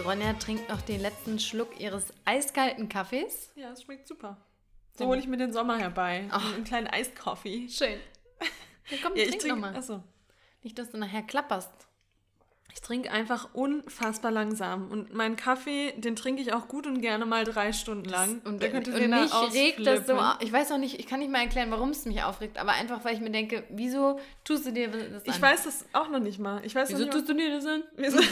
Die Ronja trinkt noch den letzten Schluck ihres eiskalten Kaffees. Ja, es schmeckt super. So hole ich mir den Sommer herbei. Ach. Einen kleinen Eiskoffee. Schön. Ja, komm, Ja, trink ich trinke. nochmal. Achso. Nicht, dass du nachher klapperst. Ich trinke einfach unfassbar langsam. Und meinen Kaffee, den trinke ich auch gut und gerne mal drei Stunden lang. Und, Da könnte und Lena mich regt das so. Ich weiß auch nicht, ich kann nicht mal erklären, warum es mich aufregt, aber einfach, weil ich mir denke, wieso tust du dir das an? Ich weiß das auch noch nicht mal. Ich weiß Wieso noch tust du dir das an? nicht mal.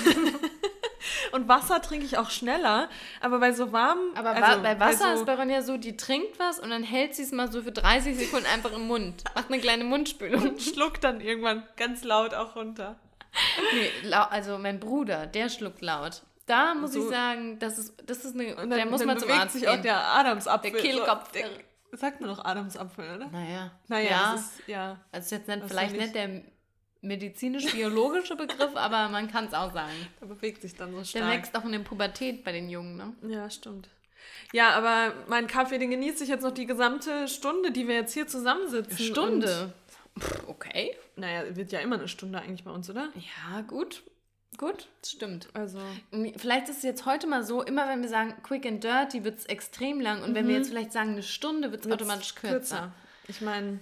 Und Wasser trinke ich auch schneller, aber bei so warmen. Aber also bei Wasser so, ist bei Ronja so, die trinkt was und dann hält sie es mal so für 30 Sekunden einfach im Mund. Macht eine kleine Mundspülung. und schluckt dann irgendwann ganz laut auch runter. Nee, also mein Bruder, der schluckt laut. Da muss So. ich sagen, das ist, das ist eine, Und dann, der muss dann zum bewegt Arzt sich gehen. auch der Adamsapfel. Der Kehlkopf. So, der, sagt man doch Adamsapfel, oder? naja. Naja, ja. das ist, ja. also jetzt nicht, vielleicht nicht der medizinisch-biologische Begriff, aber man kann es auch sagen. Da bewegt sich dann so Der stark. wächst auch in der Pubertät bei den Jungen, ne? Ja, stimmt. Ja, aber meinen Kaffee, den genieße ich jetzt noch die gesamte Stunde, die wir jetzt hier zusammensitzen. Stunde. Pff, okay. Naja, wird ja immer eine Stunde eigentlich bei uns, oder? Ja, gut. Gut, stimmt. Also. Vielleicht ist es jetzt heute mal so, immer wenn wir sagen quick and dirty, wird es extrem lang. Und wenn wir jetzt vielleicht sagen eine Stunde, wird es automatisch kürzer. Ich meine,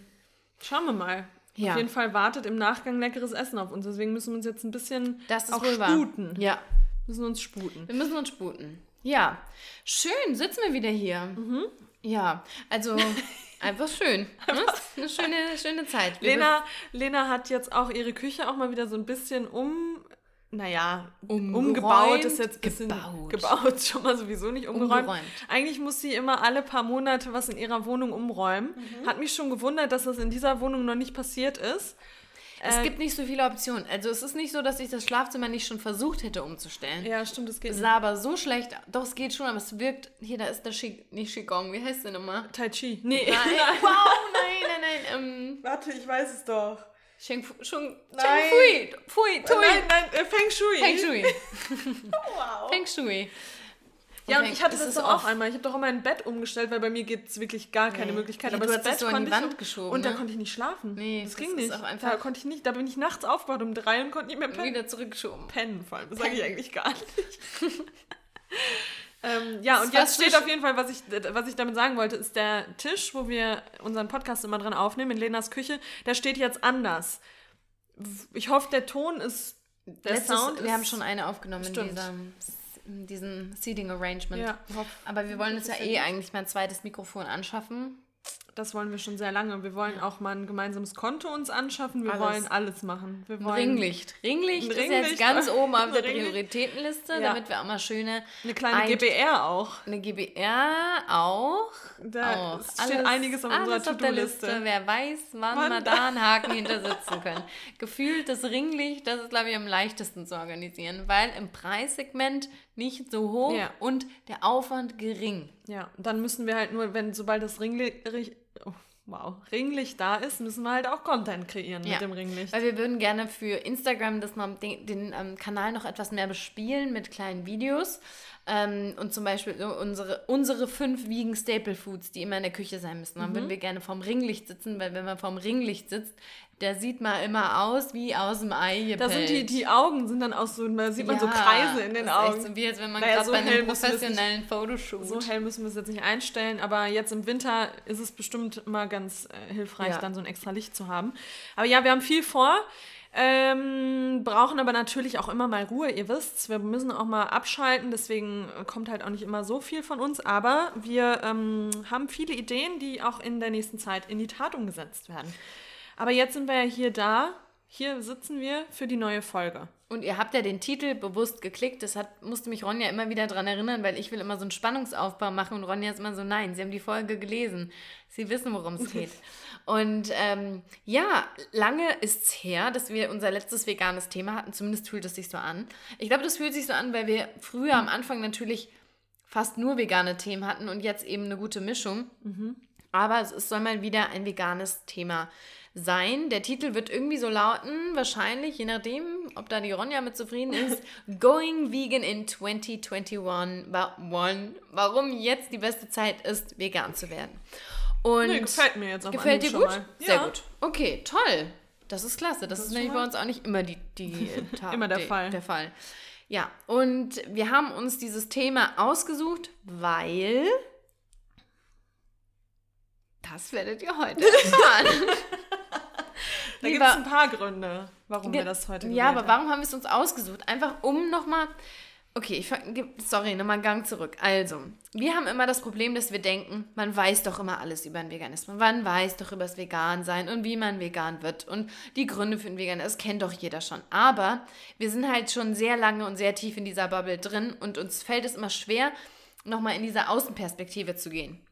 schauen wir mal. Ja. Auf jeden Fall wartet im Nachgang leckeres Essen auf uns. Deswegen müssen wir uns jetzt ein bisschen Das ist auch wohl wahr. sputen. Ja, Müssen uns sputen. wir müssen uns sputen. Ja, schön, sitzen wir wieder hier. Mhm. Ja, also einfach schön. Ne? Eine schöne, schöne Zeit. Lena, Lena hat jetzt auch ihre Küche auch mal wieder so ein bisschen um. Naja, Umgeräumt, umgebaut ist jetzt ein bisschen gebaut. gebaut, schon mal sowieso nicht umgeräumt. Umgeräumt. Eigentlich muss sie immer alle paar Monate was in ihrer Wohnung umräumen. Mhm. Hat mich schon gewundert, dass das in dieser Wohnung noch nicht passiert ist. Es Äh, gibt nicht so viele Optionen. Also es ist nicht so, dass ich das Schlafzimmer nicht schon versucht hätte umzustellen. Ja, stimmt, das geht. Es sah aber so schlecht, doch es geht schon, aber es wirkt, hier, da ist der Schi nicht Qigong, wie heißt der nochmal? Tai Chi. Nee. Nein, wow, nein, nein, nein, ähm, Warte, ich weiß es doch. Sheng Fu, Sheng. Sheng Fui, Fui, Tui, Nein, nein, äh, Feng Shui. Feng Shui, Wow. Feng Shui. Ja, und ich hatte das oft- auch einmal. Ich habe doch auch mein Bett umgestellt, weil bei mir gibt es wirklich gar keine Nee. Möglichkeit. Nee, aber das Bett so an die konnte Wand ich, geschoben, Und da ne? konnte ich nicht schlafen. Nee, das das ging nicht. da konnte ich nicht. Da bin ich nachts aufgewacht um drei und konnte nicht mehr pennen. Wieder zurückgeschoben. pennen vor allem. Das sage ich eigentlich gar nicht. ähm, ja, Das und jetzt steht auf jeden Fall, was ich, was ich damit sagen wollte, ist der Tisch, wo wir unseren Podcast immer dran aufnehmen, in Lenas Küche, der steht jetzt anders. Ich hoffe, der Ton ist. Der Letztes, Sound wir haben schon eine aufgenommen in, Stimmt. dieser, in diesem Seating Arrangement. Ja, Aber wir wollen uns ja eh eigentlich mal ein zweites Mikrofon anschaffen. Das wollen wir schon sehr lange. Wir wollen auch mal ein gemeinsames Konto uns anschaffen. Wir Alles. wollen alles machen. Wir Ein wollen Ringlicht. Ringlicht Ein ist jetzt Ringlicht. ganz oben auf der Ringlicht. Prioritätenliste, Ja. damit wir auch mal schöne eine kleine ein- GBR auch. Eine GBR auch. Da auch. steht einiges auf unserer alles To-Do-Liste. Liste. Wer weiß, wann Wann? wir da einen Haken hintersetzen können. Gefühlt das Ringlicht, das ist, glaube ich, am leichtesten zu organisieren, weil im Preissegment nicht so hoch Ja. und der Aufwand gering. Ja, dann müssen wir halt nur, wenn sobald das Ringlicht, oh, wow, Ringlicht da ist, müssen wir halt auch Content kreieren Ja. mit dem Ringlicht. Weil wir würden gerne für Instagram das noch, den, den ähm, Kanal noch etwas mehr bespielen mit kleinen Videos. Ähm, und zum Beispiel unsere, unsere fünf Vegan Staple Foods, die immer in der Küche sein müssen. Dann Mhm. würden wir gerne vorm Ringlicht sitzen, weil wenn man vorm Ringlicht sitzt, der sieht mal immer aus wie aus dem Ei Da sind die, gepellt. die Augen sind dann auch so, da sieht man so Ja, Kreise in den Augen. Echt so wie als wenn man Naja, gerade so bei einem es nicht- professionellen Fotoshoot. So hell müssen wir es jetzt nicht einstellen, aber jetzt im Winter ist es bestimmt mal ganz äh, hilfreich, Ja. dann so ein extra Licht zu haben. Aber ja, wir haben viel vor, ähm, brauchen aber natürlich auch immer mal Ruhe, ihr wisst's. Wir müssen auch mal abschalten, deswegen kommt halt auch nicht immer so viel von uns, aber wir ähm, haben viele Ideen, die auch in der nächsten Zeit in die Tat umgesetzt werden. Aber jetzt sind wir ja hier da, hier sitzen wir für die neue Folge. Und ihr habt ja den Titel bewusst geklickt. Das hat, musste mich Ronja immer wieder daran erinnern, weil ich will immer so einen Spannungsaufbau machen und Ronja ist immer so, nein, sie haben die Folge gelesen. Sie wissen, worum es geht. Und ähm, ja, lange ist's her, dass wir unser letztes veganes Thema hatten. Zumindest fühlt es sich so an. Ich glaube, das fühlt sich so an, weil wir früher am Anfang natürlich fast nur vegane Themen hatten und jetzt eben eine gute Mischung. Aber es ist- soll mal wieder ein veganes Thema sein. Der Titel wird irgendwie so lauten, wahrscheinlich, je nachdem, ob da die Ronja mit zufrieden ist, Going Vegan in 2021. Wa- one. Warum jetzt die beste Zeit ist, vegan zu werden. Und Nee, gefällt mir jetzt auf gefällt dir gut? mal. Sehr Ja. gut. Okay, toll. Das ist klasse. Das, ist ist nämlich bei uns auch nicht immer die, die Immer der die- Fall. Der Fall. Ja, und wir haben uns dieses Thema ausgesucht, weil. Das werdet ihr heute erfahren. Da gibt es ein paar Gründe, warum wir das heute Ja, aber warum haben wir es uns ausgesucht? Einfach um nochmal Okay, ich sorry, nochmal einen Gang zurück. Also, wir haben immer das Problem, dass wir denken, man weiß doch immer alles über den Veganismus. Man weiß doch über das Vegan-Sein und wie man vegan wird und die Gründe für den Veganismus kennt doch jeder schon. Aber wir sind halt schon sehr lange und sehr tief in dieser Bubble drin und uns fällt es immer schwer, nochmal in diese Außenperspektive zu gehen.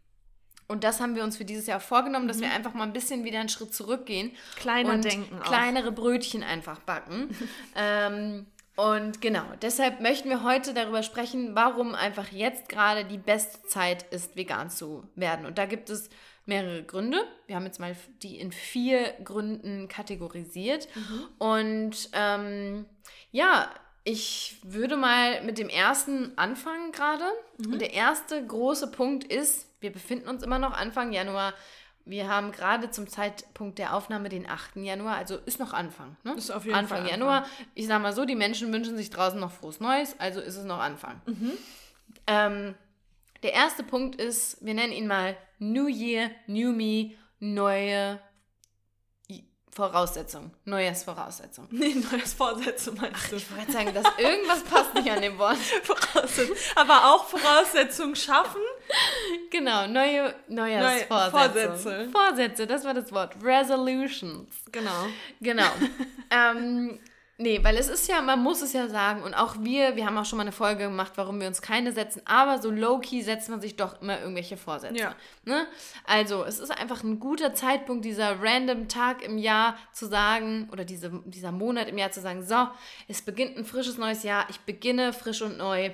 Und das haben wir uns für dieses Jahr vorgenommen, dass mhm. wir einfach mal ein bisschen wieder einen Schritt zurückgehen. Kleiner und denken. Auch. Kleinere Brötchen einfach backen. ähm, und genau, deshalb möchten wir heute darüber sprechen, warum einfach jetzt gerade die beste Zeit ist, vegan zu werden. Und da gibt es mehrere Gründe. Wir haben jetzt mal die in vier Gründen kategorisiert. Mhm. Und ähm, ja, ich würde mal mit dem ersten anfangen gerade. Mhm. Der erste große Punkt ist, wir befinden uns immer noch Anfang Januar. Wir haben gerade zum Zeitpunkt der Aufnahme den 8. Januar, also ist noch Anfang. Ne? Ist auf jeden Anfang Fall Januar. Anfang. Ich sag mal so, die Menschen wünschen sich draußen noch frohes Neues, also ist es noch Anfang. Mhm. Ähm, der erste Punkt ist, wir nennen ihn mal New Year, New Me, neue Voraussetzung. Neujahrsvoraussetzung. Nee, Neujahrsvorsätze meinst Ach, du? Ich wollte sagen, dass irgendwas passt nicht an dem Wort. Voraussetzung. Aber auch Voraussetzungen schaffen. Genau, neue Neujahrsvorsätze. Neue Vorsätze. Vorsätze, das war das Wort. Resolutions. Genau. Genau. ähm, Nee, weil es ist ja, man muss es ja sagen, und auch wir, wir haben auch schon mal eine Folge gemacht, warum wir uns keine setzen, aber so low-key setzt man sich doch immer irgendwelche Vorsätze. Ja. Ne? Also, es ist einfach ein guter Zeitpunkt, dieser random Tag im Jahr zu sagen, oder diese, dieser Monat im Jahr zu sagen, so, es beginnt ein frisches neues Jahr, ich beginne frisch und neu.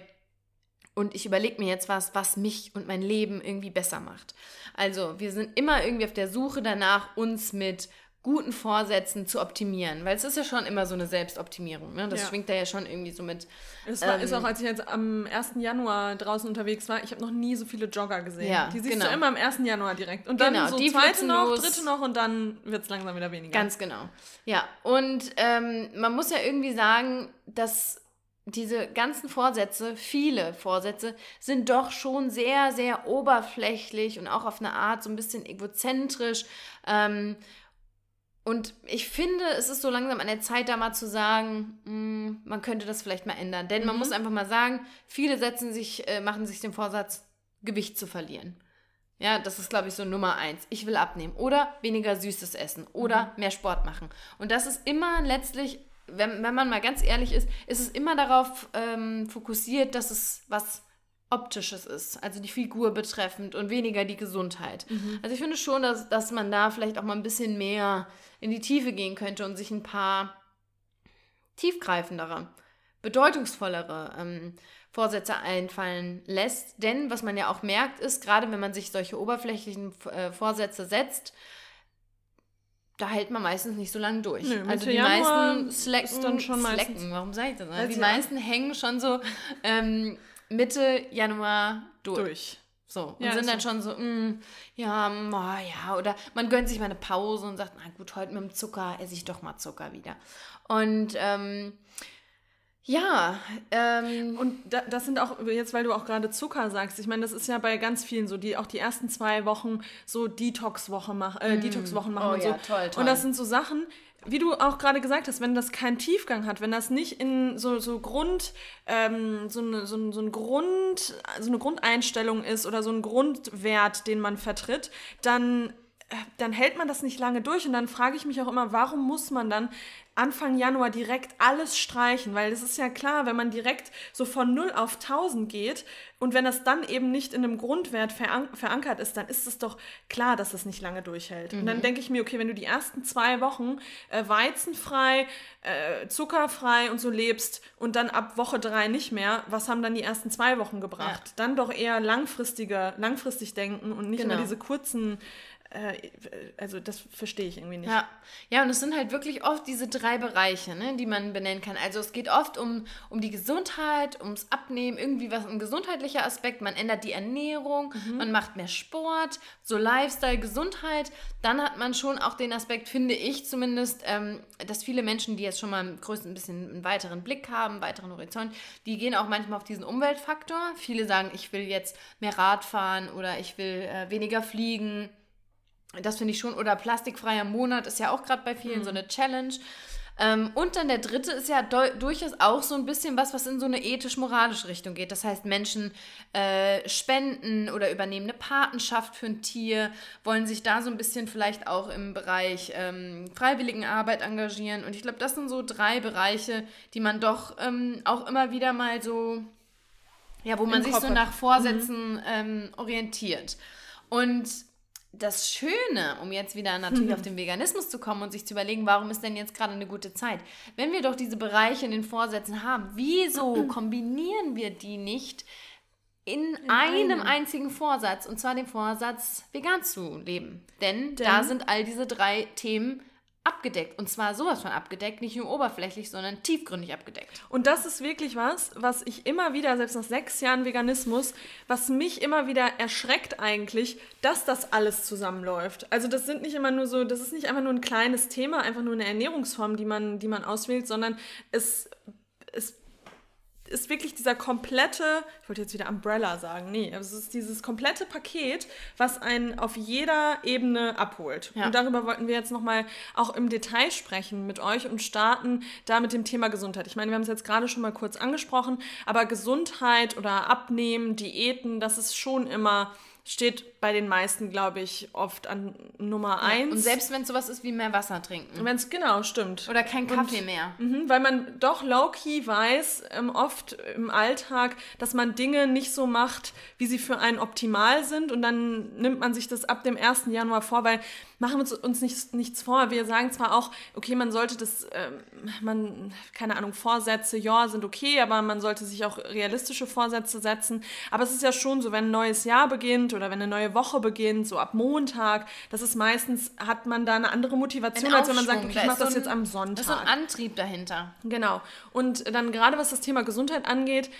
Und ich überlege mir jetzt was, was mich und mein Leben irgendwie besser macht. Also, wir sind immer irgendwie auf der Suche danach, uns mit guten Vorsätzen zu optimieren, weil es ist ja schon immer so eine Selbstoptimierung, ne? Das ja. schwingt da ja schon irgendwie so mit. Es war, ähm, ist auch, als ich jetzt am 1. Januar draußen unterwegs war, ich habe noch nie so viele Jogger gesehen. Ja, die siehst genau. du immer am 1. Januar direkt. Und dann genau, so die zweite noch, los. dritte noch und dann wird es langsam wieder weniger. Ganz genau. Ja, und ähm, man muss ja irgendwie sagen, dass diese ganzen Vorsätze, viele Vorsätze, sind doch schon sehr, sehr oberflächlich und auch auf eine Art so ein bisschen egozentrisch. Ähm, und ich finde, es ist so langsam an der Zeit, da mal zu sagen, mh, hm, man könnte das vielleicht mal ändern. Denn mhm. man muss einfach mal sagen, viele setzen sich, äh, machen sich den Vorsatz, Gewicht zu verlieren. Ja, das ist, glaube ich, so Nummer eins. Ich will abnehmen oder weniger Süßes essen oder mhm. mehr Sport machen. Und das ist immer letztlich, wenn, wenn man mal ganz ehrlich ist, ist es immer darauf ähm, fokussiert, dass es was Optisches ist, also die Figur betreffend und weniger die Gesundheit. Mhm. Also ich finde schon, dass, dass man da vielleicht auch mal ein bisschen mehr in die Tiefe gehen könnte und sich ein paar tiefgreifendere, bedeutungsvollere ähm, Vorsätze einfallen lässt. Denn was man ja auch merkt, ist, gerade wenn man sich solche oberflächlichen äh, Vorsätze setzt, da hält man meistens nicht so lange durch. Nö, also die Januar meisten slacken, dann schon slacken. Warum sage ich das? Also die meisten hängen schon so ähm, Mitte Januar durch. durch. So, und ja, sind dann so. schon so, mm, ja, oh, ja, oder man gönnt sich mal eine Pause und sagt, na gut, heute mit dem Zucker esse ich doch mal Zucker wieder. Und ähm, ja, ähm, und da, das sind auch, jetzt weil du auch gerade Zucker sagst, ich meine, das ist ja bei ganz vielen so, die auch die ersten zwei Wochen so Detox-Woche mach, äh, mm. Detox-Wochen machen oh, und so. Ja, toll, toll. Und das sind so Sachen, wie du auch gerade gesagt hast, wenn das keinen Tiefgang hat, wenn das nicht in so, so Grund, ähm, so, eine, so, so ein Grund, so eine Grundeinstellung ist oder so ein Grundwert, den man vertritt, dann äh, dann hält man das nicht lange durch. Und dann frage ich mich auch immer, warum muss man dann Anfang Januar direkt alles streichen, weil es ist ja klar, wenn man direkt so von 0 auf 1000 geht und wenn das dann eben nicht in einem Grundwert verank verankert ist, dann ist es doch klar, dass das nicht lange durchhält. Mhm. Und dann mhm. denke ich mir, okay, wenn du die ersten zwei Wochen äh, weizenfrei, äh, zuckerfrei und so lebst und dann ab Woche drei nicht mehr, was haben dann die ersten zwei Wochen gebracht? Ja. Dann doch eher langfristige, langfristig denken und nicht genau. immer diese kurzen also das verstehe ich irgendwie nicht. Ja. ja, und es sind halt wirklich oft diese drei Bereiche, ne, die man benennen kann. Also es geht oft um, um die Gesundheit, ums Abnehmen, irgendwie was ein gesundheitlicher Aspekt. Man ändert die Ernährung, mhm. man macht mehr Sport, so Lifestyle, Gesundheit. Dann hat man schon auch den Aspekt, finde ich zumindest, ähm, dass viele Menschen, die jetzt schon mal im größten, ein bisschen einen weiteren Blick haben, einen weiteren Horizont, die gehen auch manchmal auf diesen Umweltfaktor. Viele sagen, ich will jetzt mehr Rad fahren oder ich will äh, weniger fliegen das finde ich schon. Oder plastikfreier Monat ist ja auch gerade bei vielen mhm. so eine Challenge. Ähm, und dann der dritte ist ja durchaus auch so ein bisschen was, was in so eine ethisch-moralische Richtung geht. Das heißt, Menschen äh, spenden oder übernehmen eine Patenschaft für ein Tier, wollen sich da so ein bisschen vielleicht auch im Bereich ähm, Freiwilligenarbeit engagieren. Und ich glaube, das sind so drei Bereiche, die man doch ähm, auch immer wieder mal so, ja, wo man sich so nach Vorsätzen mhm. ähm, orientiert. Und das Schöne, um jetzt wieder natürlich mhm. auf den Veganismus zu kommen und sich zu überlegen, warum ist denn jetzt gerade eine gute Zeit? Wenn wir doch diese Bereiche in den Vorsätzen haben, wieso mhm. kombinieren wir die nicht in, in einem, einem einzigen Vorsatz, und zwar dem Vorsatz, vegan zu leben? Denn, Denn da sind all diese drei Themen abgedeckt. Und zwar sowas von abgedeckt, nicht nur oberflächlich, sondern tiefgründig abgedeckt. Und das ist wirklich was, was ich immer wieder, selbst nach sechs Jahren Veganismus, was mich immer wieder erschreckt eigentlich, dass das alles zusammenläuft. Also das sind nicht immer nur so, das ist nicht einfach nur ein kleines Thema, einfach nur eine Ernährungsform, die man, die man auswählt, sondern es, es ist wirklich dieser komplette, ich wollte jetzt wieder Umbrella sagen, nee, es ist dieses komplette Paket, was einen auf jeder Ebene abholt. Ja. Und darüber wollten wir jetzt nochmal auch im Detail sprechen mit euch und starten da mit dem Thema Gesundheit. Ich meine, wir haben es jetzt gerade schon mal kurz angesprochen, aber Gesundheit oder Abnehmen, Diäten, das ist schon immer steht bei den meisten, glaube ich, oft an Nummer eins. Ja, und selbst wenn es sowas ist wie mehr Wasser trinken. Wenn es genau stimmt. Oder kein Kaffee und, mehr. Mh, weil man doch low-key weiß, ähm, oft im Alltag, dass man Dinge nicht so macht, wie sie für einen optimal sind. Und dann nimmt man sich das ab dem 1. Januar vor, weil machen wir uns nichts, nichts vor. Wir sagen zwar auch, okay, man sollte das, ähm, man, keine Ahnung, Vorsätze, ja, sind okay, aber man sollte sich auch realistische Vorsätze setzen. Aber es ist ja schon so, wenn ein neues Jahr beginnt oder wenn eine neue Woche beginnt, so ab Montag, das ist meistens, hat man da eine andere Motivation, als wenn man sagt, okay, ich mache das so jetzt am Sonntag. Das ist so ein Antrieb dahinter. Genau. Und dann gerade was das Thema Gesundheit angeht,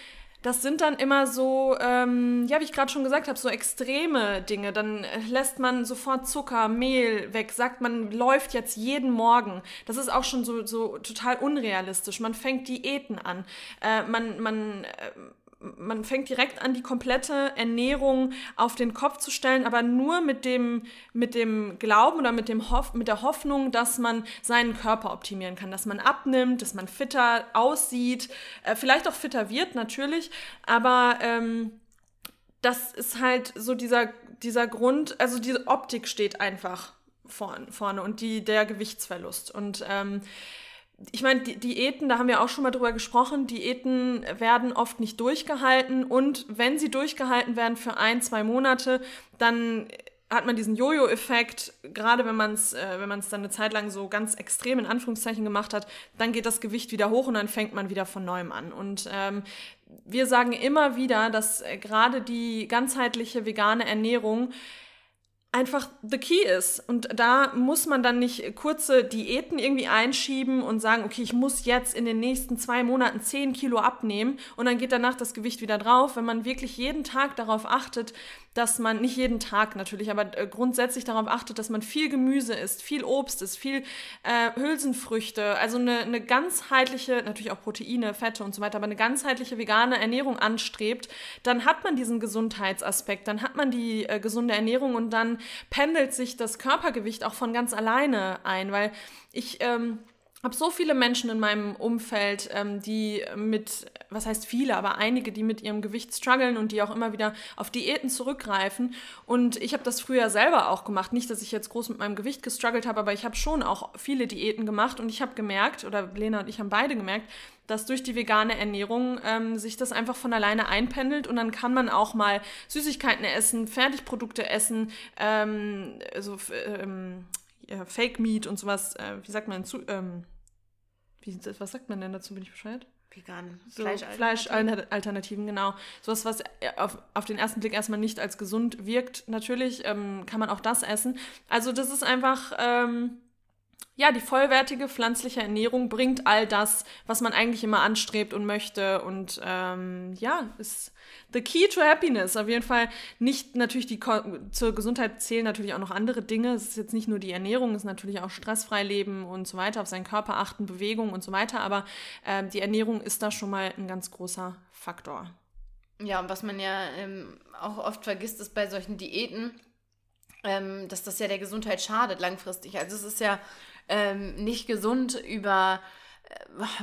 das sind dann immer so, ähm, ja, wie ich gerade schon gesagt habe, so extreme Dinge. Dann lässt man sofort Zucker, Mehl weg, sagt man läuft jetzt jeden Morgen. Das ist auch schon so, so total unrealistisch. Man fängt Diäten an. Äh, man, man, äh, man fängt direkt an, die komplette Ernährung auf den Kopf zu stellen, aber nur mit dem, mit dem Glauben oder mit, dem Hoff, mit der Hoffnung, dass man seinen Körper optimieren kann, dass man abnimmt, dass man fitter aussieht, äh, vielleicht auch fitter wird natürlich, aber ähm, das ist halt so dieser, dieser Grund, also diese Optik steht einfach vorn, vorne und die, der Gewichtsverlust. Und ähm, ich meine, die Diäten, da haben wir auch schon mal drüber gesprochen, Diäten werden oft nicht durchgehalten und wenn sie durchgehalten werden für ein, zwei Monate, dann hat man diesen Jojo-Effekt, gerade wenn man es äh, wenn man dann eine Zeit lang so ganz extrem in Anführungszeichen gemacht hat, dann geht das Gewicht wieder hoch und dann fängt man wieder von neuem an. Und ähm, wir sagen immer wieder, dass äh, gerade die ganzheitliche vegane Ernährung einfach the key ist. Und da muss man dann nicht kurze Diäten irgendwie einschieben und sagen, okay, ich muss jetzt in den nächsten zwei Monaten zehn Kilo abnehmen und dann geht danach das Gewicht wieder drauf. Wenn man wirklich jeden Tag darauf achtet, dass man, nicht jeden Tag natürlich, aber äh, grundsätzlich darauf achtet, dass man viel Gemüse isst, viel Obst isst, viel äh, Hülsenfrüchte, also eine, eine ganzheitliche, natürlich auch Proteine, Fette und so weiter, aber eine ganzheitliche vegane Ernährung anstrebt, dann hat man diesen Gesundheitsaspekt, dann hat man die äh, gesunde Ernährung und dann pendelt sich das Körpergewicht auch von ganz alleine ein, weil ich ähm, habe so viele Menschen in meinem Umfeld, ähm, die mit, was heißt viele, aber einige, die mit ihrem Gewicht strugglen und die auch immer wieder auf Diäten zurückgreifen. Und ich habe das früher selber auch gemacht. Nicht, dass ich jetzt groß mit meinem Gewicht gestruggelt habe, aber ich habe schon auch viele Diäten gemacht und ich habe gemerkt, oder Lena und ich haben beide gemerkt, dass durch die vegane Ernährung ähm, sich das einfach von alleine einpendelt und dann kann man auch mal Süßigkeiten essen, Fertigprodukte essen, ähm, also ähm, ja, Fake Meat und sowas, äh, wie sagt man, zu, ähm, wie, was sagt man denn dazu, bin ich bescheuert? Vegan. So Fleischalternativen, genau. Sowas, was auf, auf den ersten Blick erstmal nicht als gesund wirkt. Natürlich ähm, kann man auch das essen. Also das ist einfach, ähm, ja, die vollwertige pflanzliche Ernährung bringt all das, was man eigentlich immer anstrebt und möchte. Und ähm, ja, ist the key to happiness. Auf jeden Fall nicht natürlich die Ko zur Gesundheit zählen natürlich auch noch andere Dinge. Es ist jetzt nicht nur die Ernährung, es ist natürlich auch stressfrei leben und so weiter, auf seinen Körper achten, Bewegung und so weiter. Aber äh, die Ernährung ist da schon mal ein ganz großer Faktor. Ja, und was man ja ähm, auch oft vergisst, ist bei solchen Diäten, ähm, dass das ja der Gesundheit schadet langfristig. Also es ist ja ähm, nicht gesund über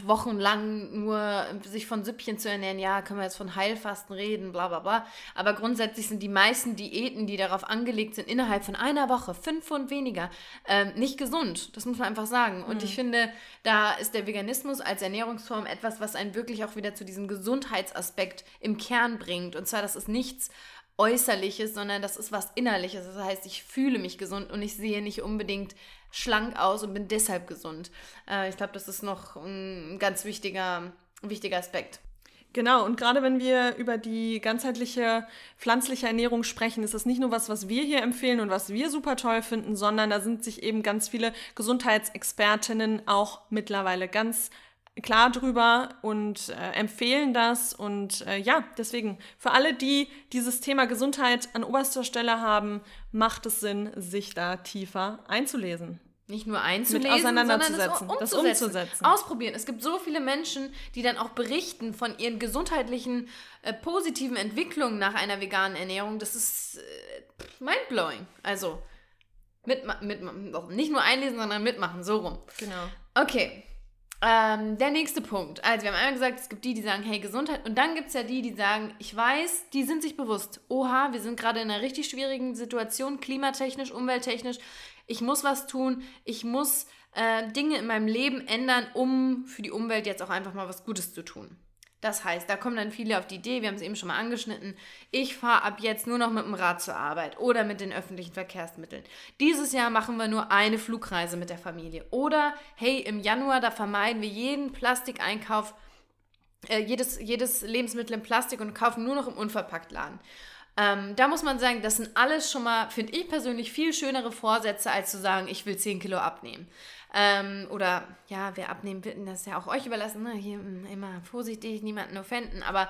wochenlang nur sich von Süppchen zu ernähren, ja, können wir jetzt von Heilfasten reden, bla bla bla. Aber grundsätzlich sind die meisten Diäten, die darauf angelegt sind, innerhalb von einer Woche, fünf Pfund weniger, ähm, nicht gesund. Das muss man einfach sagen. Und mhm. ich finde, da ist der Veganismus als Ernährungsform etwas, was einen wirklich auch wieder zu diesem Gesundheitsaspekt im Kern bringt. Und zwar, das ist nichts Äußerliches, sondern das ist was Innerliches. Das heißt, ich fühle mich gesund und ich sehe nicht unbedingt schlank aus und bin deshalb gesund. Äh, ich glaube, das ist noch ein ganz wichtiger, wichtiger Aspekt. Genau, und gerade wenn wir über die ganzheitliche pflanzliche Ernährung sprechen, ist das nicht nur was, was wir hier empfehlen und was wir super toll finden, sondern da sind sich eben ganz viele Gesundheitsexpertinnen auch mittlerweile ganz klar drüber und äh, empfehlen das. Und äh, ja, deswegen, für alle, die dieses Thema Gesundheit an oberster Stelle haben, macht es Sinn, sich da tiefer einzulesen. Nicht nur einzulesen, auseinanderzusetzen, sondern es umzusetzen. das umzusetzen. Ausprobieren. Es gibt so viele Menschen, die dann auch berichten von ihren gesundheitlichen, äh, positiven Entwicklungen nach einer veganen Ernährung. Das ist äh, mindblowing. Also, mitmachen, mit, nicht nur einlesen, sondern mitmachen, so rum. Genau. Okay, ähm, der nächste Punkt. Also, wir haben einmal gesagt, es gibt die, die sagen, hey, Gesundheit. Und dann gibt es ja die, die sagen, ich weiß, die sind sich bewusst, oha, wir sind gerade in einer richtig schwierigen Situation, klimatechnisch, umwelttechnisch. Ich muss was tun. Ich muss äh, Dinge in meinem Leben ändern, um für die Umwelt jetzt auch einfach mal was Gutes zu tun. Das heißt, da kommen dann viele auf die Idee, wir haben es eben schon mal angeschnitten, ich fahre ab jetzt nur noch mit dem Rad zur Arbeit oder mit den öffentlichen Verkehrsmitteln. Dieses Jahr machen wir nur eine Flugreise mit der Familie. Oder, hey, im Januar, da vermeiden wir jeden Plastikeinkauf, äh, jedes, jedes Lebensmittel in Plastik und kaufen nur noch im Unverpacktladen. Ähm, da muss man sagen, das sind alles schon mal, finde ich persönlich, viel schönere Vorsätze, als zu sagen, ich will 10 Kilo abnehmen. Ähm, oder ja, wer abnehmen will, das ist ja auch euch überlassen. Ne? Hier hm, immer vorsichtig, niemanden offenden. Aber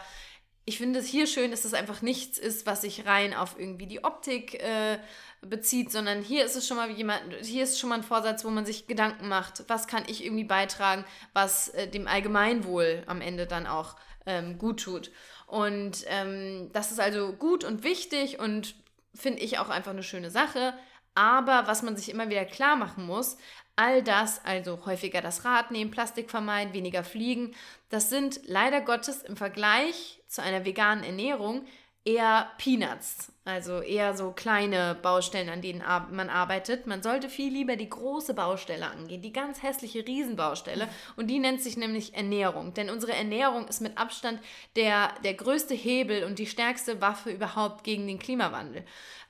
ich finde es hier schön, dass es einfach nichts ist, was sich rein auf irgendwie die Optik äh, bezieht, sondern hier ist es schon mal jemand, hier ist schon mal ein Vorsatz, wo man sich Gedanken macht, was kann ich irgendwie beitragen, was äh, dem Allgemeinwohl am Ende dann auch ähm, gut tut. Und ähm, das ist also gut und wichtig und finde ich auch einfach eine schöne Sache. Aber was man sich immer wieder klar machen muss, All das, also häufiger das Rad nehmen, Plastik vermeiden, weniger fliegen, das sind leider Gottes im Vergleich zu einer veganen Ernährung eher Peanuts, also eher so kleine Baustellen, an denen man arbeitet. Man sollte viel lieber die große Baustelle angehen, die ganz hässliche Riesenbaustelle. Und die nennt sich nämlich Ernährung. Denn unsere Ernährung ist mit Abstand der, der größte Hebel und die stärkste Waffe überhaupt gegen den Klimawandel.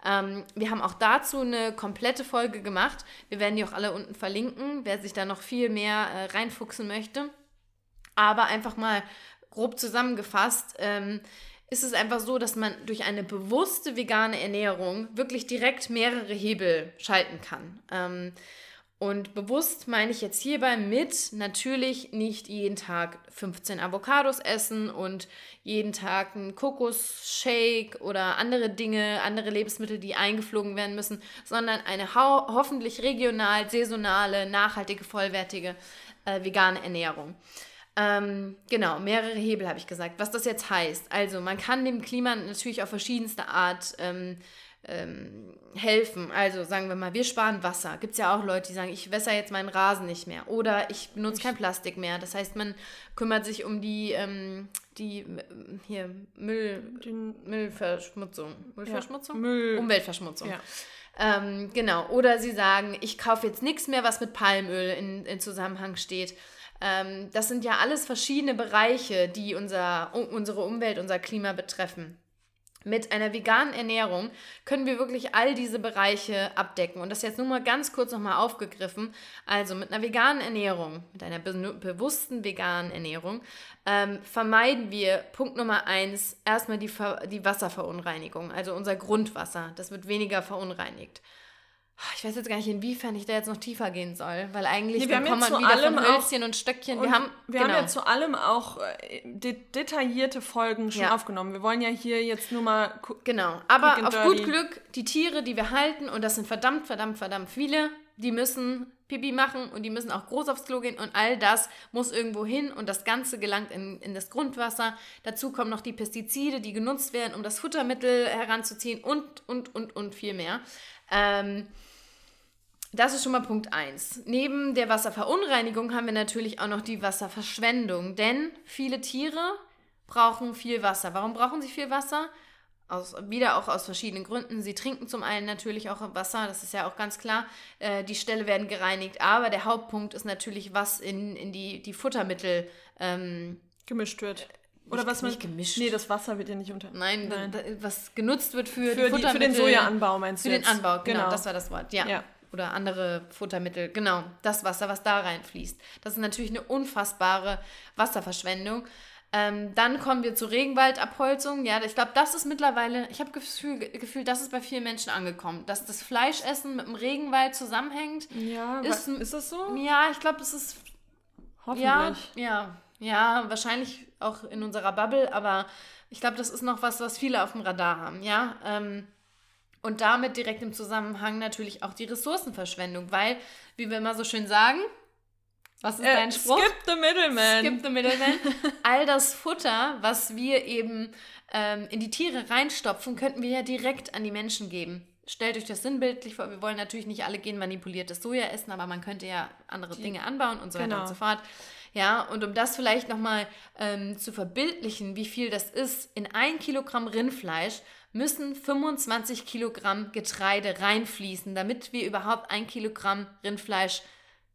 Ähm, wir haben auch dazu eine komplette Folge gemacht. Wir werden die auch alle unten verlinken, wer sich da noch viel mehr äh, reinfuchsen möchte. Aber einfach mal grob zusammengefasst. Ähm, ist es einfach so, dass man durch eine bewusste vegane Ernährung wirklich direkt mehrere Hebel schalten kann. Ähm, und bewusst meine ich jetzt hierbei mit natürlich nicht jeden Tag 15 Avocados essen und jeden Tag einen Kokosshake oder andere Dinge, andere Lebensmittel, die eingeflogen werden müssen, sondern eine ho hoffentlich regional, saisonale, nachhaltige, vollwertige äh, vegane Ernährung. Ähm, genau, mehrere Hebel habe ich gesagt. Was das jetzt heißt. Also, man kann dem Klima natürlich auf verschiedenste Art ähm, ähm, helfen. Also, sagen wir mal, wir sparen Wasser. Gibt es ja auch Leute, die sagen, ich wässer jetzt meinen Rasen nicht mehr. Oder ich benutze kein Plastik mehr. Das heißt, man kümmert sich um die, ähm, die hier, Müll, Den, Müllverschmutzung. Müllverschmutzung? Ja, Müll. Umweltverschmutzung. Ja. Ähm, genau. Oder sie sagen, ich kaufe jetzt nichts mehr, was mit Palmöl in, in Zusammenhang steht. Ähm, das sind ja alles verschiedene Bereiche, die unser, unsere Umwelt, unser Klima betreffen. Mit einer veganen Ernährung können wir wirklich all diese Bereiche abdecken. Und das jetzt nur mal ganz kurz nochmal aufgegriffen. Also mit einer veganen Ernährung, mit einer be bewussten veganen Ernährung, ähm, vermeiden wir Punkt Nummer eins erstmal die, die Wasserverunreinigung, also unser Grundwasser. Das wird weniger verunreinigt. Ich weiß jetzt gar nicht, inwiefern ich da jetzt noch tiefer gehen soll, weil eigentlich nee, wir kommt man wieder von Hölzchen und Stöckchen. Und wir haben, wir genau. haben ja zu allem auch äh, de detaillierte Folgen schon ja. aufgenommen. Wir wollen ja hier jetzt nur mal. Genau, aber auf dirty. gut Glück, die Tiere, die wir halten, und das sind verdammt, verdammt, verdammt viele, die müssen Pipi machen und die müssen auch groß aufs Klo gehen und all das muss irgendwo hin und das Ganze gelangt in, in das Grundwasser. Dazu kommen noch die Pestizide, die genutzt werden, um das Futtermittel heranzuziehen und, und, und, und viel mehr. Ähm, das ist schon mal Punkt 1. Neben der Wasserverunreinigung haben wir natürlich auch noch die Wasserverschwendung, denn viele Tiere brauchen viel Wasser. Warum brauchen sie viel Wasser? Aus, wieder auch aus verschiedenen Gründen. Sie trinken zum einen natürlich auch Wasser, das ist ja auch ganz klar. Äh, die Ställe werden gereinigt, aber der Hauptpunkt ist natürlich, was in, in die, die Futtermittel ähm, gemischt wird. Oder was man. Nicht gemischt. Nee, das Wasser wird ja nicht unter. Nein, Nein. Was genutzt wird für, für, die, für den Sojaanbau, meinst du? Für jetzt? den Anbau, genau, genau, das war das Wort, ja. ja oder andere Futtermittel, genau, das Wasser, was da reinfließt. Das ist natürlich eine unfassbare Wasserverschwendung. Ähm, dann kommen wir zur Regenwaldabholzung. Ja, ich glaube, das ist mittlerweile, ich habe Gefühl, Gefühl, das ist bei vielen Menschen angekommen, dass das Fleischessen mit dem Regenwald zusammenhängt. Ja, ist, ist das so? Ja, ich glaube, das ist. Hoffentlich. Ja, ja, ja, wahrscheinlich auch in unserer Bubble, aber ich glaube, das ist noch was, was viele auf dem Radar haben. Ja, ähm, und damit direkt im Zusammenhang natürlich auch die Ressourcenverschwendung, weil, wie wir immer so schön sagen, was ist äh, dein Spruch? Skip the middleman. Skip the middleman. All das Futter, was wir eben ähm, in die Tiere reinstopfen, könnten wir ja direkt an die Menschen geben. Stellt euch das sinnbildlich vor. Wir wollen natürlich nicht alle genmanipuliertes Soja essen, aber man könnte ja andere die, Dinge anbauen und so genau. weiter und so fort. Ja, und um das vielleicht nochmal ähm, zu verbildlichen, wie viel das ist, in ein Kilogramm Rindfleisch müssen 25 Kilogramm Getreide reinfließen, damit wir überhaupt ein Kilogramm Rindfleisch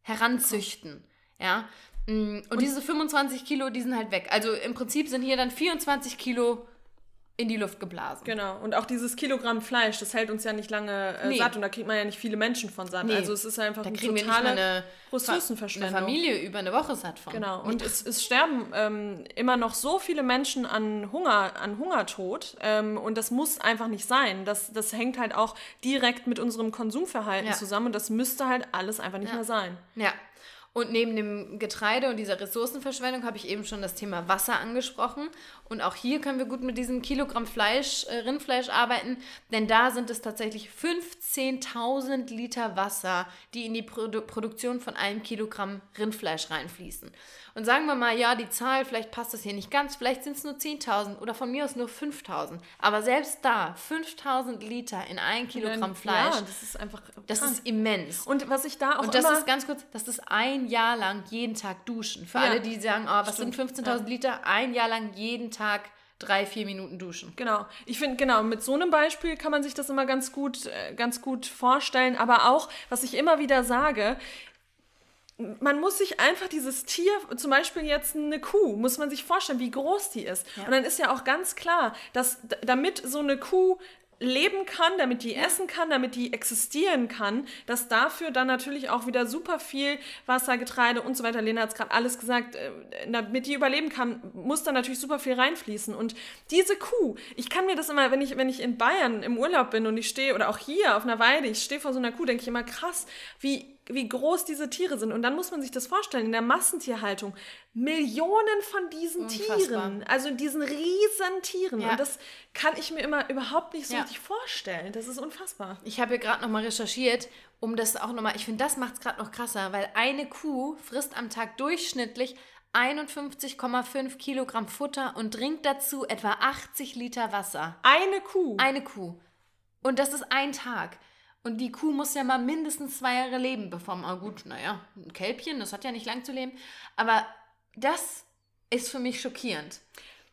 heranzüchten. Ja. Mm, und, und diese 25 Kilo, die sind halt weg. Also im Prinzip sind hier dann 24 Kilo in die Luft geblasen. Genau. Und auch dieses Kilogramm Fleisch, das hält uns ja nicht lange äh, nee. satt und da kriegt man ja nicht viele Menschen von satt. Nee. Also es ist einfach da eine totale eine Ressourcenverschwendung. Eine Familie über eine Woche satt von. Genau. Und es, es sterben ähm, immer noch so viele Menschen an Hunger, an Hungertod ähm, und das muss einfach nicht sein. Das, das hängt halt auch direkt mit unserem Konsumverhalten ja. zusammen und das müsste halt alles einfach nicht ja. mehr sein. Ja. Und neben dem Getreide und dieser Ressourcenverschwendung habe ich eben schon das Thema Wasser angesprochen. Und auch hier können wir gut mit diesem Kilogramm Fleisch, äh, Rindfleisch arbeiten, denn da sind es tatsächlich 15.000 Liter Wasser, die in die Produ Produktion von einem Kilogramm Rindfleisch reinfließen. Und sagen wir mal, ja, die Zahl, vielleicht passt das hier nicht ganz, vielleicht sind es nur 10.000 oder von mir aus nur 5.000. Aber selbst da, 5.000 Liter in ein Kilogramm Fleisch. Ja, das ist einfach. Das krank. ist immens. Und was ich da auch. Und das ist ganz kurz, das ist ein Jahr lang jeden Tag duschen. Für ja. alle, die sagen, oh, was Stimmt. sind 15.000 ja. Liter? Ein Jahr lang jeden Tag drei, vier Minuten duschen. Genau. Ich finde, genau, mit so einem Beispiel kann man sich das immer ganz gut, äh, ganz gut vorstellen. Aber auch, was ich immer wieder sage, man muss sich einfach dieses Tier, zum Beispiel jetzt eine Kuh, muss man sich vorstellen, wie groß die ist. Ja. Und dann ist ja auch ganz klar, dass damit so eine Kuh leben kann, damit die essen kann, damit die existieren kann, dass dafür dann natürlich auch wieder super viel Wasser, Getreide und so weiter, Lena hat es gerade alles gesagt, äh, damit die überleben kann, muss da natürlich super viel reinfließen. Und diese Kuh, ich kann mir das immer, wenn ich, wenn ich in Bayern im Urlaub bin und ich stehe, oder auch hier auf einer Weide, ich stehe vor so einer Kuh, denke ich immer, krass, wie wie groß diese Tiere sind. Und dann muss man sich das vorstellen, in der Massentierhaltung, Millionen von diesen Unfassbar. Tieren, also diesen riesen Tieren. Ja. Und das kann ich mir immer überhaupt nicht so ja. richtig vorstellen. Das ist unfassbar. Ich habe hier gerade nochmal recherchiert, um das auch nochmal, ich finde, das macht es gerade noch krasser, weil eine Kuh frisst am Tag durchschnittlich 51,5 Kilogramm Futter und trinkt dazu etwa 80 Liter Wasser. Eine Kuh? Eine Kuh. Und das ist ein Tag. Und die Kuh muss ja mal mindestens zwei Jahre leben, bevor man, gut, naja, ein Kälbchen, das hat ja nicht lang zu leben. Aber das ist für mich schockierend.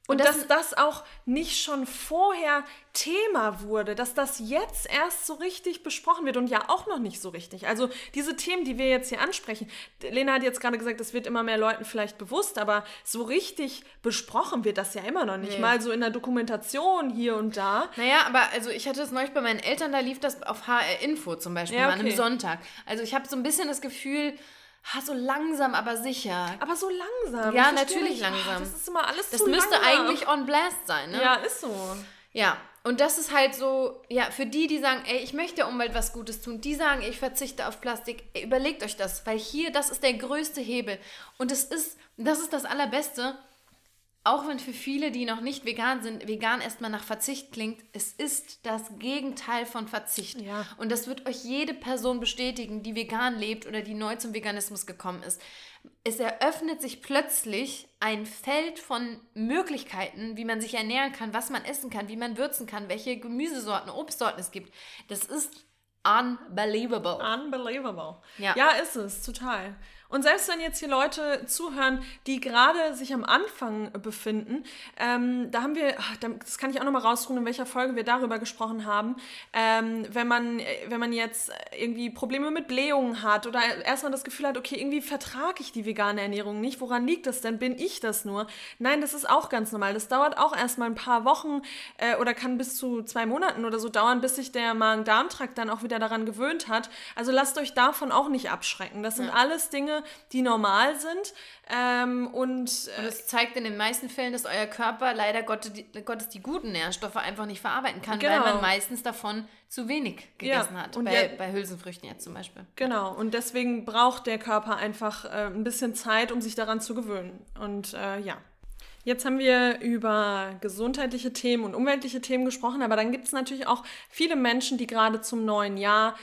Und, und dass das auch nicht schon vorher Thema wurde, dass das jetzt erst so richtig besprochen wird und ja auch noch nicht so richtig. Also diese Themen, die wir jetzt hier ansprechen, Lena hat jetzt gerade gesagt, das wird immer mehr Leuten vielleicht bewusst, aber so richtig besprochen wird das ja immer noch nicht. Nee. Mal so in der Dokumentation hier und da. Naja, aber also ich hatte es neulich bei meinen Eltern, da lief das auf HR Info zum Beispiel, ja, okay. an einem Sonntag. Also ich habe so ein bisschen das Gefühl, Ha, so langsam, aber sicher. Aber so langsam. Ja, natürlich langsam. das ist immer alles Das müsste langsam. eigentlich on blast sein, ne? Ja, ist so. Ja, und das ist halt so, ja, für die, die sagen, ey, ich möchte der Umwelt was Gutes tun, die sagen, ich verzichte auf Plastik, ey, überlegt euch das, weil hier, das ist der größte Hebel. Und es ist, das ist das Allerbeste, auch wenn für viele, die noch nicht vegan sind, vegan erstmal nach Verzicht klingt, es ist das Gegenteil von Verzicht. Ja. Und das wird euch jede Person bestätigen, die vegan lebt oder die neu zum Veganismus gekommen ist. Es eröffnet sich plötzlich ein Feld von Möglichkeiten, wie man sich ernähren kann, was man essen kann, wie man würzen kann, welche Gemüsesorten, Obstsorten es gibt. Das ist unbelievable. Unbelievable. Ja, ja ist es, total. Und selbst wenn jetzt hier Leute zuhören, die gerade sich am Anfang befinden, ähm, da haben wir, das kann ich auch nochmal rausruhen, in welcher Folge wir darüber gesprochen haben, ähm, wenn, man, wenn man jetzt irgendwie Probleme mit Blähungen hat oder erstmal das Gefühl hat, okay, irgendwie vertrage ich die vegane Ernährung nicht, woran liegt das denn? Bin ich das nur? Nein, das ist auch ganz normal. Das dauert auch erstmal ein paar Wochen äh, oder kann bis zu zwei Monaten oder so dauern, bis sich der Magen-Darm-Trakt dann auch wieder daran gewöhnt hat. Also lasst euch davon auch nicht abschrecken. Das sind ja. alles Dinge, die normal sind. Ähm, und, und es zeigt in den meisten Fällen, dass euer Körper leider Gottes die, Gottes die guten Nährstoffe einfach nicht verarbeiten kann, genau. weil man meistens davon zu wenig gegessen ja. hat. Und bei, ja, bei Hülsenfrüchten jetzt zum Beispiel. Genau, und deswegen braucht der Körper einfach äh, ein bisschen Zeit, um sich daran zu gewöhnen. Und äh, ja. Jetzt haben wir über gesundheitliche Themen und umweltliche Themen gesprochen, aber dann gibt es natürlich auch viele Menschen, die gerade zum neuen Jahr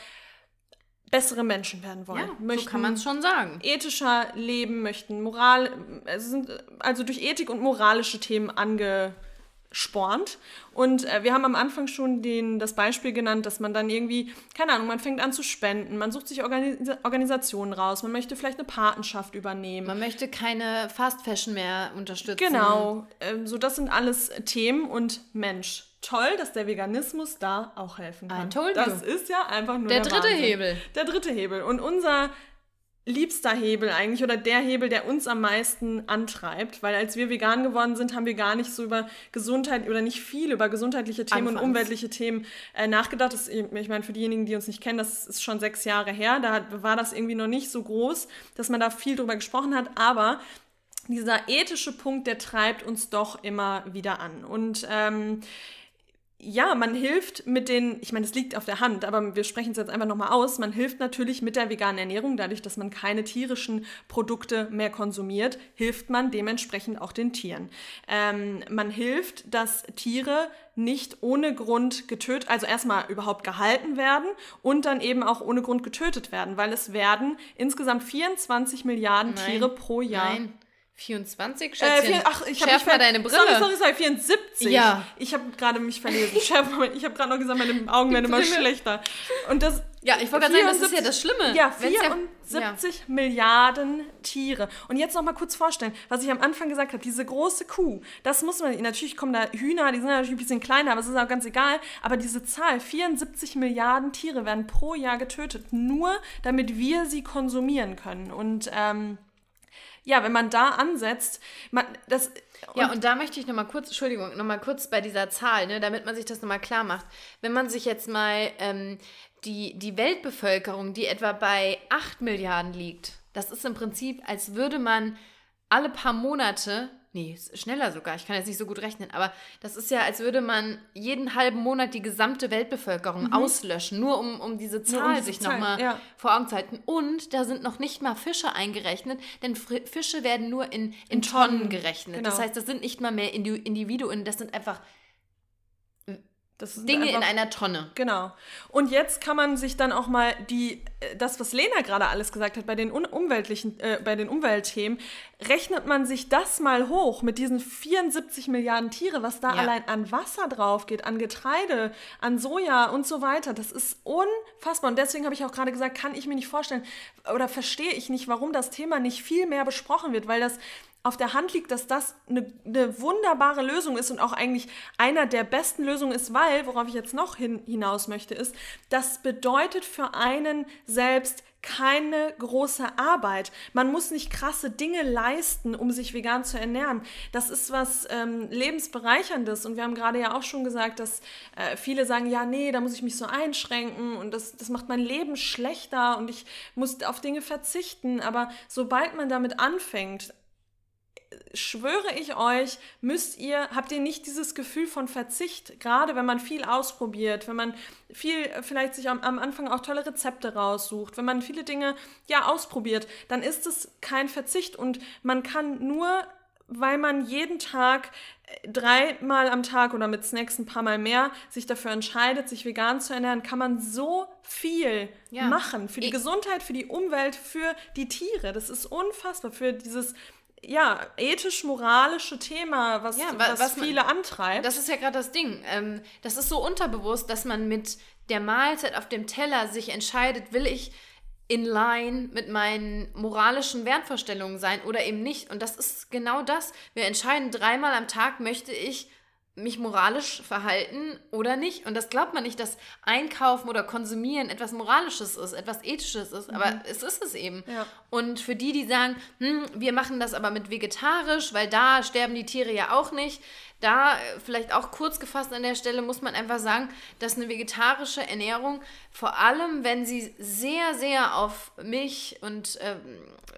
bessere Menschen werden wollen. Ja, möchten so kann man es schon sagen. Ethischer leben möchten, Moral, also sind also durch Ethik und moralische Themen angespornt. Und äh, wir haben am Anfang schon den, das Beispiel genannt, dass man dann irgendwie, keine Ahnung, man fängt an zu spenden, man sucht sich Organis Organisationen raus, man möchte vielleicht eine Patenschaft übernehmen. Man möchte keine Fast Fashion mehr unterstützen. Genau, äh, so das sind alles Themen und Mensch toll, dass der Veganismus da auch helfen kann. I told das you. ist ja einfach nur der, der dritte Wahnsinn. Hebel. Der dritte Hebel. Und unser liebster Hebel eigentlich oder der Hebel, der uns am meisten antreibt, weil als wir vegan geworden sind, haben wir gar nicht so über Gesundheit oder nicht viel über gesundheitliche Themen Anfangs. und umweltliche Themen äh, nachgedacht. Das, ich meine, für diejenigen, die uns nicht kennen, das ist schon sechs Jahre her. Da war das irgendwie noch nicht so groß, dass man da viel drüber gesprochen hat. Aber dieser ethische Punkt, der treibt uns doch immer wieder an. Und ähm, ja, man hilft mit den, ich meine, es liegt auf der Hand, aber wir sprechen es jetzt einfach nochmal aus, man hilft natürlich mit der veganen Ernährung, dadurch, dass man keine tierischen Produkte mehr konsumiert, hilft man dementsprechend auch den Tieren. Ähm, man hilft, dass Tiere nicht ohne Grund getötet, also erstmal überhaupt gehalten werden und dann eben auch ohne Grund getötet werden, weil es werden insgesamt 24 Milliarden Nein. Tiere pro Jahr. Nein 24, äh, Schätzchen? Äh, ach, ich Schärf mal deine Brille. Sorry, sorry, sorry, 74. Ja. Ich habe gerade mich verlesen. Schärf, ich habe gerade noch gesagt, meine Augen werden immer schlechter. Und das... Ja, ich wollte gerade sagen, das ist ja das Schlimme. Ja, 74 ja, Milliarden Tiere. Und jetzt noch mal kurz vorstellen, was ich am Anfang gesagt habe, diese große Kuh, das muss man, natürlich kommen da Hühner, die sind natürlich ein bisschen kleiner, aber es ist auch ganz egal. Aber diese Zahl, 74 Milliarden Tiere werden pro Jahr getötet, nur damit wir sie konsumieren können. Und... Ähm, ja, wenn man da ansetzt, man, das. Und ja, und da möchte ich nochmal kurz, Entschuldigung, nochmal kurz bei dieser Zahl, ne, damit man sich das nochmal klar macht. Wenn man sich jetzt mal ähm, die, die Weltbevölkerung, die etwa bei 8 Milliarden liegt, das ist im Prinzip, als würde man alle paar Monate Nee, schneller sogar. Ich kann jetzt nicht so gut rechnen. Aber das ist ja, als würde man jeden halben Monat die gesamte Weltbevölkerung mhm. auslöschen, nur um, um diese Zahl um diese sich nochmal ja. vor Augen zu halten. Und da sind noch nicht mal Fische eingerechnet, denn Fische werden nur in, in, in Tonnen, Tonnen gerechnet. Genau. Das heißt, das sind nicht mal mehr Individuen, das sind einfach Dinge einfach, in einer Tonne. Genau. Und jetzt kann man sich dann auch mal die, äh, das, was Lena gerade alles gesagt hat, bei den umweltlichen, äh, bei den Umweltthemen, rechnet man sich das mal hoch mit diesen 74 Milliarden Tiere, was da ja. allein an Wasser drauf geht, an Getreide, an Soja und so weiter. Das ist unfassbar. Und deswegen habe ich auch gerade gesagt, kann ich mir nicht vorstellen oder verstehe ich nicht, warum das Thema nicht viel mehr besprochen wird, weil das auf der Hand liegt, dass das eine, eine wunderbare Lösung ist und auch eigentlich einer der besten Lösungen ist, weil, worauf ich jetzt noch hin, hinaus möchte, ist, das bedeutet für einen selbst keine große Arbeit. Man muss nicht krasse Dinge leisten, um sich vegan zu ernähren. Das ist was ähm, lebensbereicherndes. Und wir haben gerade ja auch schon gesagt, dass äh, viele sagen, ja, nee, da muss ich mich so einschränken und das, das macht mein Leben schlechter und ich muss auf Dinge verzichten. Aber sobald man damit anfängt, schwöre ich euch, müsst ihr, habt ihr nicht dieses Gefühl von Verzicht, gerade wenn man viel ausprobiert, wenn man viel äh, vielleicht sich am, am, Anfang auch tolle Rezepte raussucht, wenn man viele Dinge ja ausprobiert, dann ist es kein Verzicht und man kann nur weil man jeden Tag äh, dreimal am Tag oder mit Snacks ein paar Mal mehr sich dafür entscheidet, sich vegan zu ernähren, kann man so viel ja. machen für die ich Gesundheit, für die Umwelt, für die Tiere. Das ist unfassbar für dieses ja, ethisch-moralische Thema, was, ja, was, was viele man, antreibt. Das ist ja gerade das Ding. Ähm, das ist so unterbewusst, dass man mit der Mahlzeit auf dem Teller sich entscheidet, will ich in line mit meinen moralischen Wertvorstellungen sein oder eben nicht. Und das ist genau das. Wir entscheiden dreimal am Tag, möchte ich mich moralisch verhalten oder nicht. Und das glaubt man nicht, dass Einkaufen oder Konsumieren etwas Moralisches ist, etwas Ethisches ist, aber mhm. es ist es eben. Ja. Und für die, die sagen, hm, wir machen das aber mit vegetarisch, weil da sterben die Tiere ja auch nicht, da äh, vielleicht auch kurz gefasst an der Stelle muss man einfach sagen, dass eine vegetarische Ernährung, vor allem wenn sie sehr, sehr auf Milch und ähm,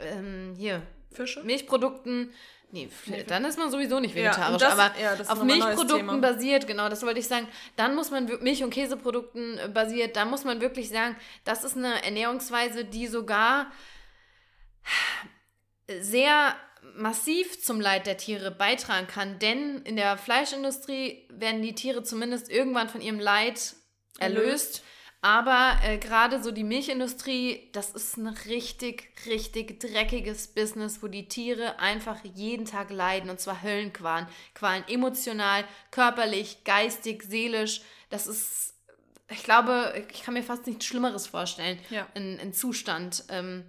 ähm, hier Fische? Milchprodukten Nee, dann ist man sowieso nicht vegetarisch, ja, das, aber ja, auf Milchprodukten basiert, genau, das wollte ich sagen. Dann muss man Milch- und Käseprodukten äh, basiert, dann muss man wirklich sagen, das ist eine Ernährungsweise, die sogar sehr massiv zum Leid der Tiere beitragen kann, denn in der Fleischindustrie werden die Tiere zumindest irgendwann von ihrem Leid erlöst. erlöst aber äh, gerade so die Milchindustrie, das ist ein richtig, richtig dreckiges Business, wo die Tiere einfach jeden Tag leiden und zwar Höllenqualen. Qualen emotional, körperlich, geistig, seelisch. Das ist, ich glaube, ich kann mir fast nichts Schlimmeres vorstellen, ja. in, in Zustand. Ähm,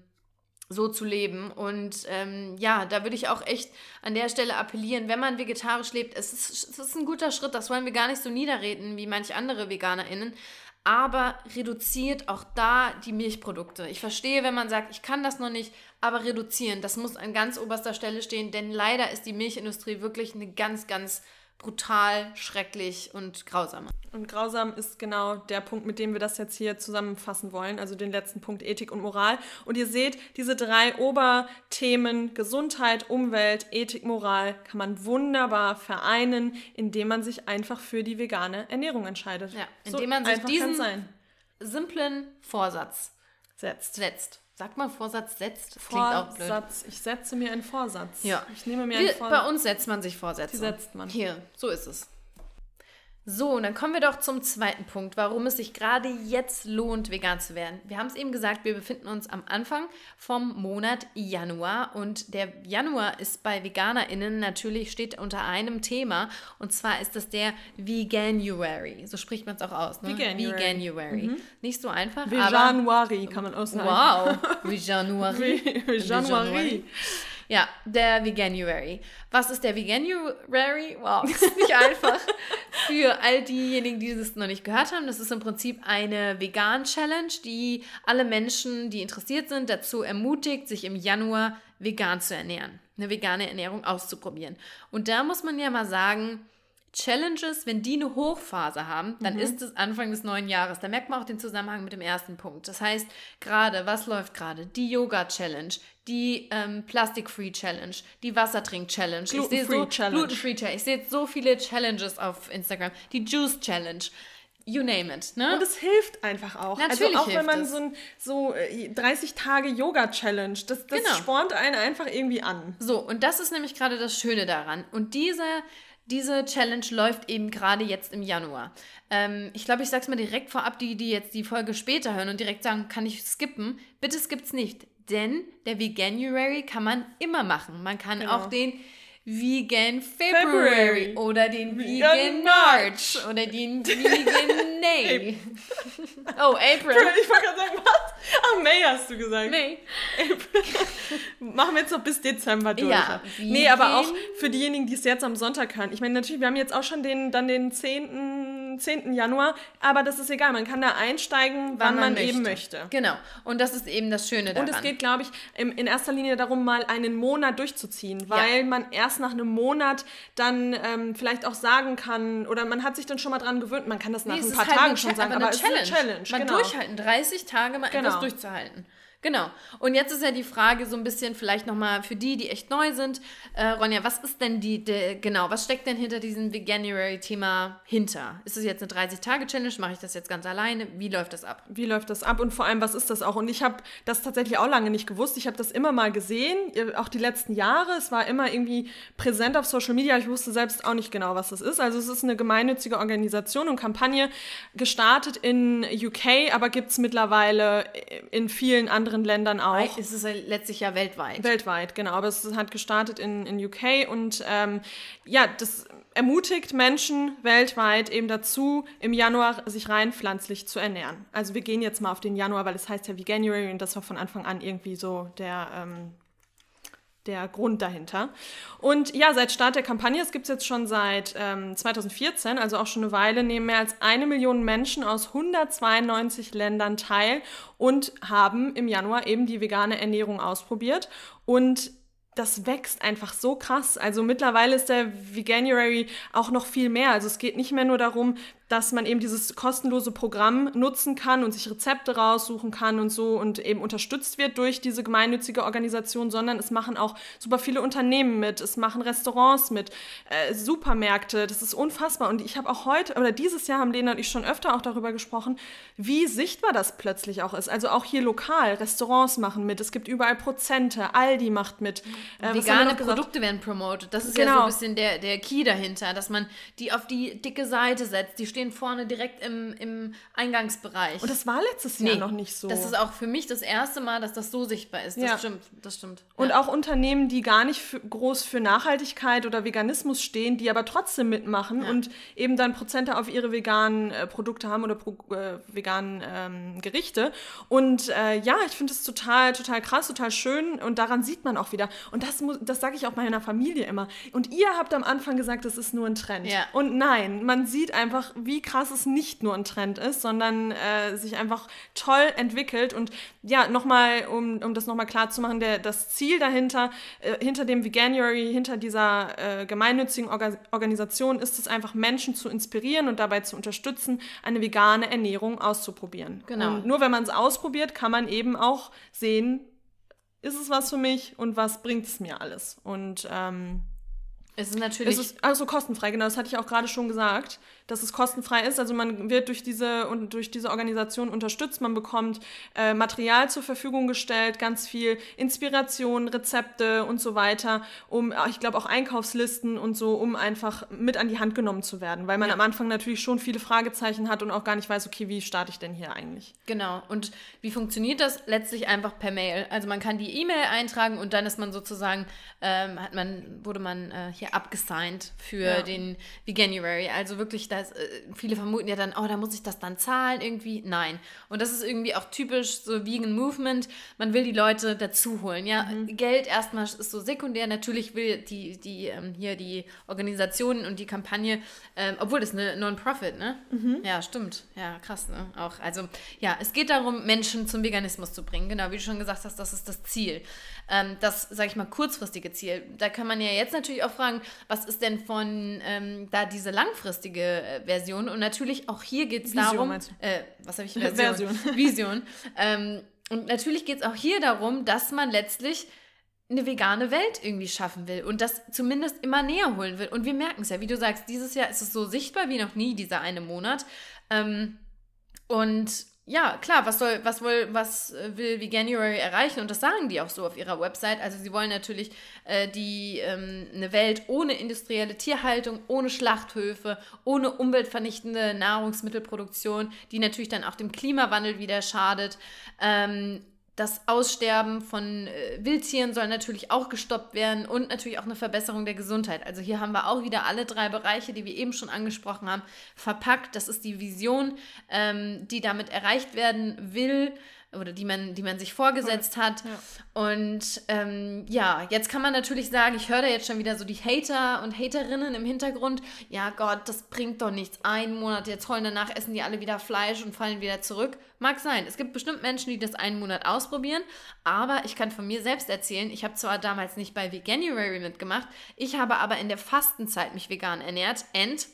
so zu leben. Und ähm, ja, da würde ich auch echt an der Stelle appellieren, wenn man vegetarisch lebt, es ist, es ist ein guter Schritt, das wollen wir gar nicht so niederreden wie manche andere VeganerInnen aber reduziert auch da die Milchprodukte. Ich verstehe, wenn man sagt, ich kann das noch nicht, aber reduzieren, das muss an ganz oberster Stelle stehen, denn leider ist die Milchindustrie wirklich eine ganz, ganz brutal, schrecklich und grausam. Und grausam ist genau der Punkt, mit dem wir das jetzt hier zusammenfassen wollen, also den letzten Punkt Ethik und Moral. Und ihr seht, diese drei Oberthemen Gesundheit, Umwelt, Ethik, Moral kann man wunderbar vereinen, indem man sich einfach für die vegane Ernährung entscheidet. Ja, indem so man sich diesen simplen Vorsatz setzt. setzt. Sagt man Vorsatz setzt? Klingt Vorsatz. auch blöd. Ich setze mir einen Vorsatz. Ja. Ich nehme mir einen Vorsatz. Bei uns setzt man sich Vorsätze. Die setzt man. Hier, so ist es. So, und dann kommen wir doch zum zweiten Punkt, warum es sich gerade jetzt lohnt, vegan zu werden. Wir haben es eben gesagt, wir befinden uns am Anfang vom Monat Januar und der Januar ist bei VeganerInnen natürlich, steht unter einem Thema und zwar ist das der Veganuary. So spricht man es auch aus, ne? Veganuary. Veganuary. Mhm. Nicht so einfach, Veganuary kann man auch sagen. Wow, Veganuary. Veganuary. Ja, der Veganuary. Was ist der Veganuary? Wow, das ist nicht einfach. Für all diejenigen, die es noch nicht gehört haben, das ist im Prinzip eine Vegan-Challenge, die alle Menschen, die interessiert sind, dazu ermutigt, sich im Januar vegan zu ernähren. Eine vegane Ernährung auszuprobieren. Und da muss man ja mal sagen, Challenges, wenn die eine Hochphase haben, dann mhm. ist es Anfang des neuen Jahres. Da merkt man auch den Zusammenhang mit dem ersten Punkt. Das heißt, gerade, was läuft gerade? Die Yoga-Challenge, die ähm, Plastic-Free Challenge, die Wassertrink-Challenge. Gluten-Free so, Challenge. Gluten-Free Challenge. Ich sehe so viele Challenges auf Instagram. Die Juice Challenge. You name it. Ne? Und es hilft einfach auch. Also Natürlich also auch wenn man es. so, ein, so 30 äh, Tage Yoga-Challenge, das, das genau. spornt einen einfach irgendwie an. So, und das ist nämlich gerade das Schöne daran. Und dieser diese Challenge läuft eben gerade jetzt im Januar. Ähm, ich glaube, ich sage es mal direkt vorab, die, die jetzt die Folge später hören und direkt sagen, kann ich skippen? Bitte skippt's nicht, denn der Veganuary kann man immer machen. Man kann genau. auch den Vegan February, February. oder den Vegan, Vegan March. March oder den Vegan May. oh, April. Ich wollte gerade sagen, was? Ach, May hast du gesagt. May. Machen wir jetzt noch bis Dezember durch. Ja, nee, aber auch für diejenigen, die es jetzt am Sonntag hören. Ich meine, natürlich, wir haben jetzt auch schon den, dann den 10. 10. Januar, aber das ist egal. Man kann da einsteigen, wann, wann man, man eben möchte. Genau. Und das ist eben das Schöne daran. Und es geht, glaube ich, in erster Linie darum, mal einen Monat durchzuziehen, weil ja. man erst nach einem Monat dann ähm, vielleicht auch sagen kann, oder man hat sich dann schon mal dran gewöhnt, man kann das nach nee, ein paar halt Tagen schon sagen, aber, aber es ist eine Challenge. Man genau. durchhalten, 30 Tage mal genau. etwas durchzuhalten. Genau. Und jetzt ist ja die Frage so ein bisschen vielleicht nochmal für die, die echt neu sind. Äh, Ronja, was ist denn die, die, genau, was steckt denn hinter diesem Veganuary-Thema hinter? Ist es jetzt eine 30-Tage-Challenge? Mache ich das jetzt ganz alleine? Wie läuft das ab? Wie läuft das ab und vor allem, was ist das auch? Und ich habe das tatsächlich auch lange nicht gewusst. Ich habe das immer mal gesehen, auch die letzten Jahre. Es war immer irgendwie präsent auf Social Media. Ich wusste selbst auch nicht genau, was das ist. Also es ist eine gemeinnützige Organisation und Kampagne, gestartet in UK, aber gibt es mittlerweile in vielen anderen anderen Ländern auch. Es ist letztlich ja weltweit. Weltweit, genau. Aber es hat gestartet in, in UK und ähm, ja, das ermutigt Menschen weltweit eben dazu, im Januar sich rein pflanzlich zu ernähren. Also wir gehen jetzt mal auf den Januar, weil es heißt ja wie January und das war von Anfang an irgendwie so der ähm, der Grund dahinter. Und ja, seit Start der Kampagne, es gibt es jetzt schon seit ähm, 2014, also auch schon eine Weile, nehmen mehr als eine Million Menschen aus 192 Ländern teil und haben im Januar eben die vegane Ernährung ausprobiert. Und das wächst einfach so krass. Also mittlerweile ist der Veganuary auch noch viel mehr. Also es geht nicht mehr nur darum, dass man eben dieses kostenlose Programm nutzen kann und sich Rezepte raussuchen kann und so und eben unterstützt wird durch diese gemeinnützige Organisation, sondern es machen auch super viele Unternehmen mit, es machen Restaurants mit, äh, Supermärkte, das ist unfassbar. Und ich habe auch heute, oder dieses Jahr haben Lena und ich schon öfter auch darüber gesprochen, wie sichtbar das plötzlich auch ist. Also auch hier lokal, Restaurants machen mit, es gibt überall Prozente, Aldi macht mit. Äh, Vegane Produkte werden promoted, das ist genau. ja so ein bisschen der, der Key dahinter, dass man die auf die dicke Seite setzt, die stehen vorne direkt im, im Eingangsbereich. Und das war letztes Jahr nee, noch nicht so. Das ist auch für mich das erste Mal, dass das so sichtbar ist. Das ja. stimmt, das stimmt. Und ja. auch Unternehmen, die gar nicht für, groß für Nachhaltigkeit oder Veganismus stehen, die aber trotzdem mitmachen ja. und eben dann Prozente auf ihre veganen äh, Produkte haben oder pro, äh, veganen ähm, Gerichte. Und äh, ja, ich finde es total, total krass, total schön und daran sieht man auch wieder. Und das, das sage ich auch meiner Familie immer. Und ihr habt am Anfang gesagt, das ist nur ein Trend. Und nein, man sieht einfach, wie wie krass es nicht nur ein Trend ist, sondern äh, sich einfach toll entwickelt. Und ja, nochmal, um, um das nochmal klar zu machen, der, das Ziel dahinter, äh, hinter dem Veganuary, hinter dieser äh, gemeinnützigen Orga Organisation ist es einfach, Menschen zu inspirieren und dabei zu unterstützen, eine vegane Ernährung auszuprobieren. Genau. Und nur wenn man es ausprobiert, kann man eben auch sehen, ist es was für mich und was bringt es mir alles. Und ähm, es ist natürlich. Es ist also kostenfrei, genau, das hatte ich auch gerade schon gesagt dass es kostenfrei ist. Also man wird durch diese, und durch diese Organisation unterstützt. Man bekommt äh, Material zur Verfügung gestellt, ganz viel Inspiration, Rezepte und so weiter, um, ich glaube, auch Einkaufslisten und so, um einfach mit an die Hand genommen zu werden. Weil man ja. am Anfang natürlich schon viele Fragezeichen hat und auch gar nicht weiß, okay, wie starte ich denn hier eigentlich? Genau. Und wie funktioniert das? Letztlich einfach per Mail. Also man kann die E-Mail eintragen und dann ist man sozusagen, ähm, hat man, wurde man äh, hier abgesigned für ja. den Veganuary. Also wirklich, da das, äh, viele vermuten ja dann, oh, da muss ich das dann zahlen irgendwie. Nein. Und das ist irgendwie auch typisch so Vegan Movement. Man will die Leute dazu holen. Ja, mhm. Geld erstmal ist so sekundär. Natürlich will die, die ähm, hier die Organisation und die Kampagne, ähm, obwohl das eine Non-Profit, ne? Mhm. Ja, stimmt. Ja, krass, ne? Auch. Also, ja, es geht darum, Menschen zum Veganismus zu bringen. Genau, wie du schon gesagt hast, das ist das Ziel. Ähm, das, sage ich mal, kurzfristige Ziel. Da kann man ja jetzt natürlich auch fragen, was ist denn von ähm, da diese langfristige äh, Version? Und natürlich auch hier geht es darum, äh, was habe ich Version? Version. Vision. Ähm, und natürlich geht es auch hier darum, dass man letztlich eine vegane Welt irgendwie schaffen will und das zumindest immer näher holen will. Und wir merken es ja, wie du sagst, dieses Jahr ist es so sichtbar wie noch nie, dieser eine Monat. Ähm, und ja, klar, was soll, was will, was äh, will Veganuary erreichen? Und das sagen die auch so auf ihrer Website. Also sie wollen natürlich äh, die ähm, eine Welt ohne industrielle Tierhaltung, ohne Schlachthöfe, ohne umweltvernichtende Nahrungsmittelproduktion, die natürlich dann auch dem Klimawandel wieder schadet. Ähm, das Aussterben von äh, Wildtieren soll natürlich auch gestoppt werden und natürlich auch eine Verbesserung der Gesundheit. Also hier haben wir auch wieder alle drei Bereiche, die wir eben schon angesprochen haben, verpackt. Das ist die Vision, ähm, die damit erreicht werden will oder die man, die man sich vorgesetzt hat. Ja. Und ähm, ja, jetzt kann man natürlich sagen, ich höre da jetzt schon wieder so die Hater und Haterinnen im Hintergrund. Ja, Gott, das bringt doch nichts. Einen Monat jetzt heulen, danach essen die alle wieder Fleisch und fallen wieder zurück. Mag sein. Es gibt bestimmt Menschen, die das einen Monat ausprobieren. Aber ich kann von mir selbst erzählen, ich habe zwar damals nicht bei Veganuary mitgemacht, ich habe aber in der Fastenzeit mich vegan ernährt. And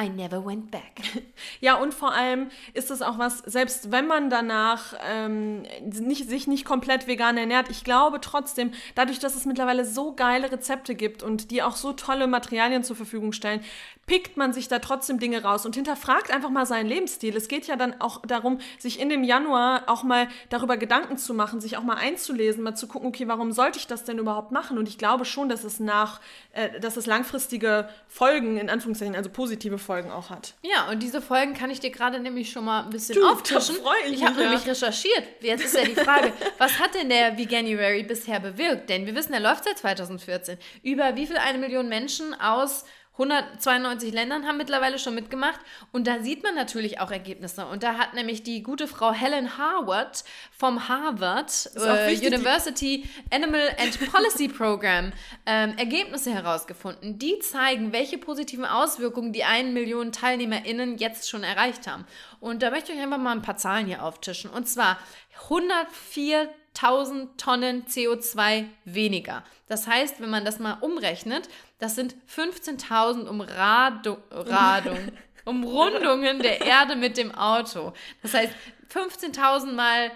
I never went back. Ja, und vor allem ist es auch was, selbst wenn man danach ähm, nicht, sich nicht komplett vegan ernährt, ich glaube trotzdem, dadurch, dass es mittlerweile so geile Rezepte gibt und die auch so tolle Materialien zur Verfügung stellen, pickt man sich da trotzdem Dinge raus und hinterfragt einfach mal seinen Lebensstil. Es geht ja dann auch darum, sich in dem Januar auch mal darüber Gedanken zu machen, sich auch mal einzulesen, mal zu gucken, okay, warum sollte ich das denn überhaupt machen? Und ich glaube schon, dass es nach, äh, dass es langfristige Folgen, in Anführungszeichen, also positive Folgen auch hat. Ja, und diese Folgen kann ich dir gerade nämlich schon mal ein bisschen du, auftischen. Ich, ich habe nämlich recherchiert. Jetzt ist ja die Frage, was hat denn der Veganuary bisher bewirkt? Denn wir wissen, er läuft seit 2014. Über wie viel eine Million Menschen aus 192 Ländern haben mittlerweile schon mitgemacht und da sieht man natürlich auch Ergebnisse. Und da hat nämlich die gute Frau Helen Harvard vom Harvard äh, University Animal and Policy Program ähm, Ergebnisse herausgefunden, die zeigen, welche positiven Auswirkungen die einen Million TeilnehmerInnen jetzt schon erreicht haben. Und da möchte ich euch einfach mal ein paar Zahlen hier auftischen. Und zwar 104 1000 Tonnen CO2 weniger. Das heißt, wenn man das mal umrechnet, das sind 15.000 Umradung, Radung, Umrundungen der Erde mit dem Auto. Das heißt, 15.000 Mal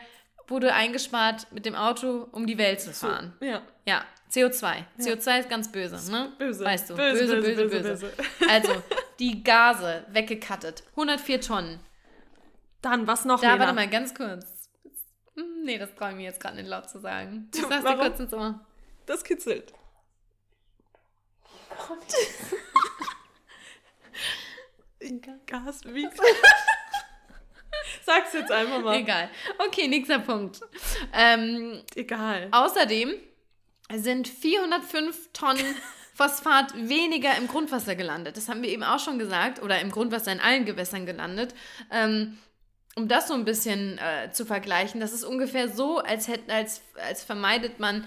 wurde eingespart mit dem Auto, um die Welt zu fahren. Ja. Ja, CO2. Ja. CO2 ist ganz böse, ne? Böse. Weißt du, böse, böse, böse, böse. Also, die Gase weggekattet. 104 Tonnen. Dann, was noch? Da, warte mal, ganz kurz. Hm, nee, das traue ich mir jetzt gerade nicht laut zu sagen. Ich sag's dir kurz ins Ohr. Das kitzelt. Gott. Gas, wie? Sag's jetzt einfach mal. Egal. Okay, nächster Punkt. Ähm, Egal. Außerdem sind 405 Tonnen Phosphat weniger im Grundwasser gelandet. Das haben wir eben auch schon gesagt. Oder im Grundwasser in allen Gewässern gelandet. Ähm, um das so ein bisschen äh, zu vergleichen, das ist ungefähr so, als, hätten, als, als vermeidet man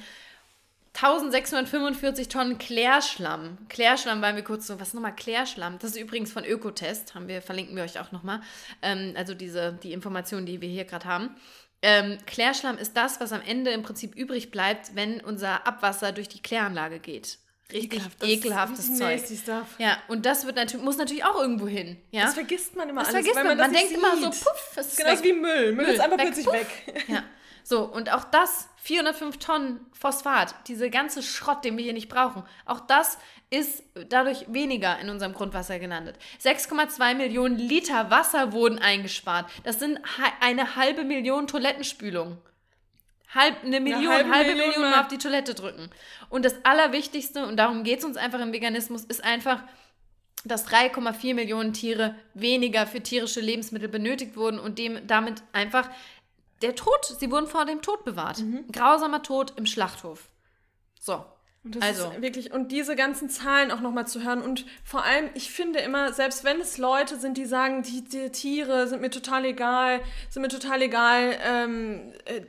1645 Tonnen Klärschlamm. Klärschlamm waren wir kurz so, was nochmal Klärschlamm? Das ist übrigens von Ökotest, haben wir, verlinken wir euch auch nochmal. Ähm, also diese, die Informationen, die wir hier gerade haben. Ähm, Klärschlamm ist das, was am Ende im Prinzip übrig bleibt, wenn unser Abwasser durch die Kläranlage geht richtig Ekelhaft, ekelhaftes Zeug. Stuff. Ja, und das wird natürlich, muss natürlich auch irgendwo hin. Ja? Das vergisst man immer das alles, vergisst man. Man, man denkt immer so, puff, es ist Genauso wie Müll. Müll, Müll ist einfach weg, plötzlich puff. weg. Ja. So, und auch das, 405 Tonnen Phosphat, diese ganze Schrott, den wir hier nicht brauchen, auch das ist dadurch weniger in unserem Grundwasser gelandet. 6,2 Millionen Liter Wasser wurden eingespart. Das sind eine halbe Million Toilettenspülungen halb, eine Million, eine halbe, halbe Million, Million mal auf die Toilette drücken. Und das Allerwichtigste, und darum geht es uns einfach im Veganismus, ist einfach, dass 3,4 Millionen Tiere weniger für tierische Lebensmittel benötigt wurden und dem damit einfach der Tod, sie wurden vor dem Tod bewahrt. Mhm. grausamer Tod im Schlachthof. So. Und das also. wirklich, und diese ganzen Zahlen auch nochmal zu hören. Und vor allem, ich finde immer, selbst wenn es Leute sind, die sagen, die, die Tiere sind mir total egal, sind mir total egal, ähm, äh,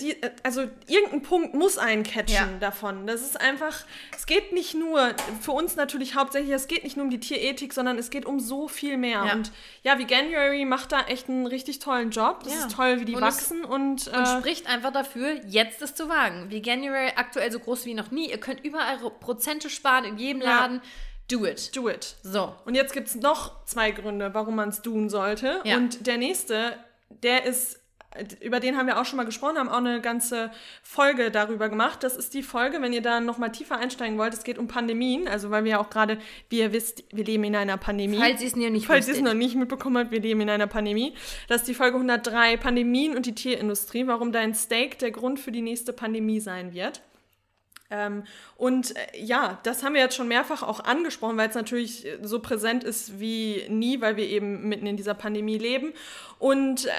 die, also irgendein Punkt muss einen catchen ja. davon. Das ist einfach, es geht nicht nur, für uns natürlich hauptsächlich, es geht nicht nur um die Tierethik, sondern es geht um so viel mehr. Ja. Und ja, wie January macht da echt einen richtig tollen Job. Das ja. ist toll, wie die und wachsen es, und, äh, und spricht einfach dafür, jetzt es zu wagen. Wie January aktuell so groß wie noch nie. Ihr könnt überall Prozente sparen, in jedem Laden. Do it. Do it. So. Und jetzt gibt es noch zwei Gründe, warum man es tun sollte. Und der nächste, der ist über den haben wir auch schon mal gesprochen, haben auch eine ganze Folge darüber gemacht. Das ist die Folge, wenn ihr da noch mal tiefer einsteigen wollt. Es geht um Pandemien, also weil wir ja auch gerade, wie ihr wisst, wir leben in einer Pandemie. Falls ihr es noch nicht Falls ihr es noch nicht mitbekommen habt, wir leben in einer Pandemie. Das ist die Folge 103, Pandemien und die Tierindustrie, warum dein Steak der Grund für die nächste Pandemie sein wird. Ähm, und äh, ja, das haben wir jetzt schon mehrfach auch angesprochen, weil es natürlich so präsent ist wie nie, weil wir eben mitten in dieser Pandemie leben. Und äh,